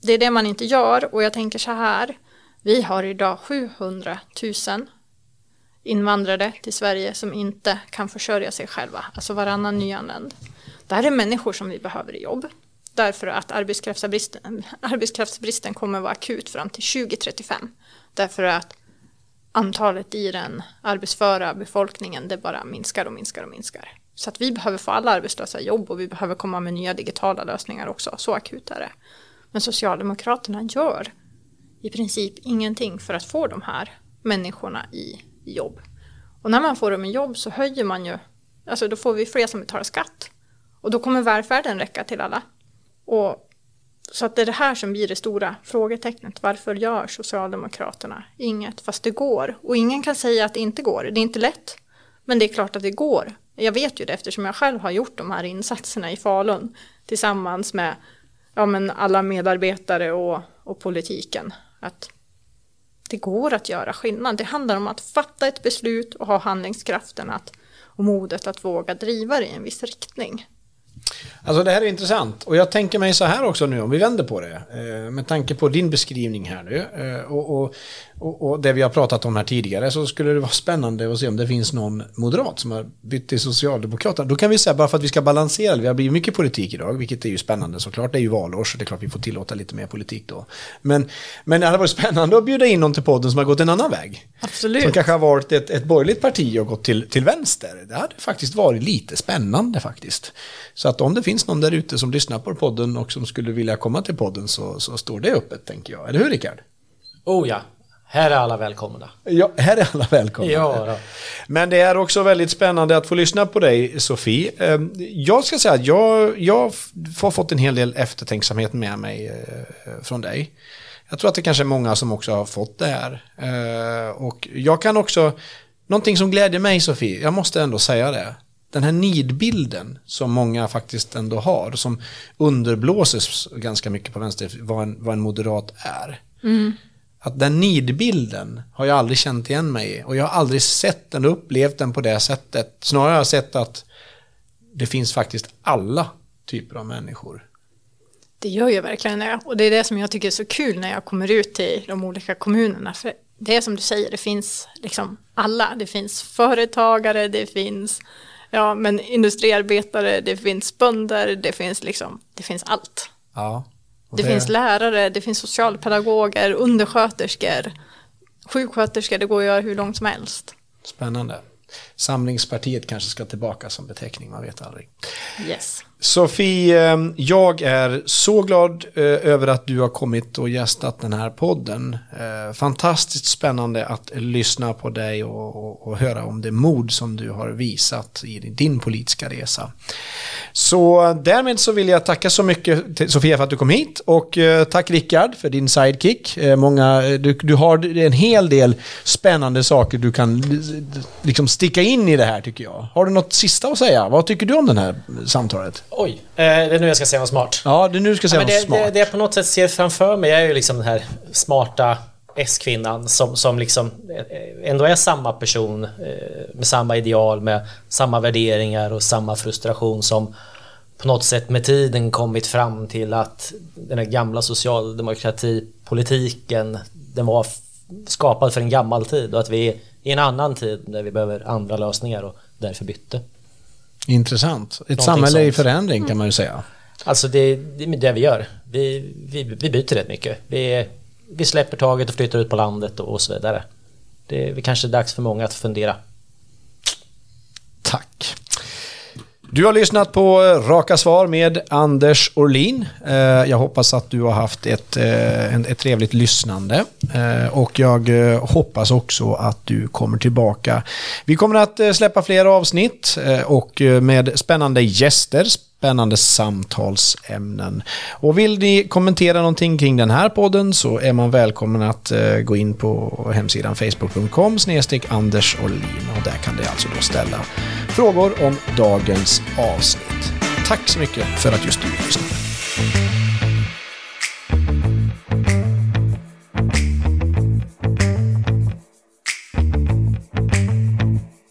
det är det man inte gör och jag tänker så här, vi har idag 700 000 invandrare till Sverige som inte kan försörja sig själva, alltså varannan nyanländ. Det här är människor som vi behöver i jobb. Därför att arbetskraftsbristen, arbetskraftsbristen kommer vara akut fram till 2035. Därför att antalet i den arbetsföra befolkningen det bara minskar och minskar och minskar. Så att vi behöver få alla arbetslösa i jobb och vi behöver komma med nya digitala lösningar också. Så akut är det. Men Socialdemokraterna gör i princip ingenting för att få de här människorna i jobb. Och när man får dem i jobb så höjer man ju, alltså då får vi fler som betalar skatt. Och då kommer välfärden räcka till alla. Och så att det är det här som blir det stora frågetecknet. Varför gör Socialdemokraterna inget fast det går? Och ingen kan säga att det inte går. Det är inte lätt, men det är klart att det går. Jag vet ju det eftersom jag själv har gjort de här insatserna i Falun tillsammans med ja, men alla medarbetare och, och politiken. Att det går att göra skillnad. Det handlar om att fatta ett beslut och ha handlingskraften att, och modet att våga driva det i en viss riktning. Alltså det här är intressant och jag tänker mig så här också nu om vi vänder på det. Eh, med tanke på din beskrivning här nu eh, och, och, och, och, det vi har pratat om här tidigare så skulle det vara spännande att se om det finns någon moderat som har bytt till Socialdemokraterna. Då kan vi säga bara för att vi ska balansera, vi har blivit mycket politik idag, vilket är ju spännande såklart. Det är ju valår så det är klart vi får tillåta lite mer politik då. Men, men det hade varit spännande att bjuda in någon till podden som har gått en annan väg. Absolut. Som kanske har varit ett, ett borgerligt parti och gått till, till vänster. Det hade faktiskt varit lite spännande faktiskt. Så att om det finns någon där ute som lyssnar på podden och som skulle vilja komma till podden så, så står det öppet tänker jag. Eller hur Rickard? Oh ja, här är alla välkomna. Ja, här är alla välkomna. Ja, då. Men det är också väldigt spännande att få lyssna på dig, Sofie. Ehm, Jag ska säga att jag, jag har fått en hel del eftertänksamhet med mig eh, från dig. Jag tror att det kanske är många som också har fått det här. Eh, Och jag kan också, någonting som glädjer mig, Sofie, jag måste ändå säga det. Den här nidbilden som många faktiskt ändå har, som underblåses ganska mycket på vänster, vad en, vad en moderat är. Att den nidbilden har jag aldrig känt igen mig i. Och jag har aldrig sett den och upplevt den på det sättet. Snarare har jag sett att det finns faktiskt alla typer av människor. Det gör ju verkligen det. Och det är det som jag tycker är så kul när jag kommer ut till de olika kommunerna. För det är som du säger, det finns liksom alla. Det finns företagare, det finns ja, men industriarbetare, det finns bönder, det finns liksom, det finns allt. Ja. Och Det, finns lärare, det finns socialpedagoger, undersköterskor, sjuksköterskor, det går att göra hur långt som helst. Spännande. Samlingspartiet kanske ska tillbaka som beteckning, man vet aldrig. Yes. Sofie, eh, jag är så glad eh, över att du har kommit och gästat den här podden. Eh, Fantastiskt spännande att lyssna på dig och, och, och höra om det mod som du har visat i din politiska resa. Så därmed så vill jag tacka så mycket Sofia för att du kom hit och eh, tack Rickard för din sidekick. Eh, Många, du, du har en hel del spännande saker du kan eh, liksom sticka in i det här tycker jag. Har du något sista att säga? Vad tycker du om det här samtalet? Oj, eh, det är nu jag ska säga något smart. Ja, det är nu du ska Ja, säga men något det, smart. det, det jag på något sätt ser framför mig är ju liksom den här smarta S-kvinnan som, som liksom eh, ändå är samma person eh, med samma ideal, med samma värderingar och samma frustration som på något sätt med tiden kommit fram till att den här gamla socialdemokratipolitiken den var skapad för en gammal tid och att vi är i en annan tid där vi behöver andra lösningar och därför bytte. Intressant. Ett samhälle i sånt. förändring kan man ju säga. Alltså det, det är det vi gör. Vi, vi, vi byter rätt mycket. Vi, vi släpper taget och flyttar ut på landet och, och så vidare. Det är kanske dags för många att fundera. Tack. Du har lyssnat på eh, Raka Svar med Anders Orlin. Eh, jag hoppas att du har haft ett, eh, ett trevligt lyssnande. Och jag hoppas också att du kommer tillbaka. Vi kommer att släppa fler avsnitt och med spännande gäster, spännande samtalsämnen. Och vill ni kommentera någonting kring den här podden så är man välkommen att eh, gå in på hemsidan facebook.com snedstreck Anders Orlin och där kan det alltså då ställa frågor om dagens avsnitt. Tack så mycket för att just du lyssnade.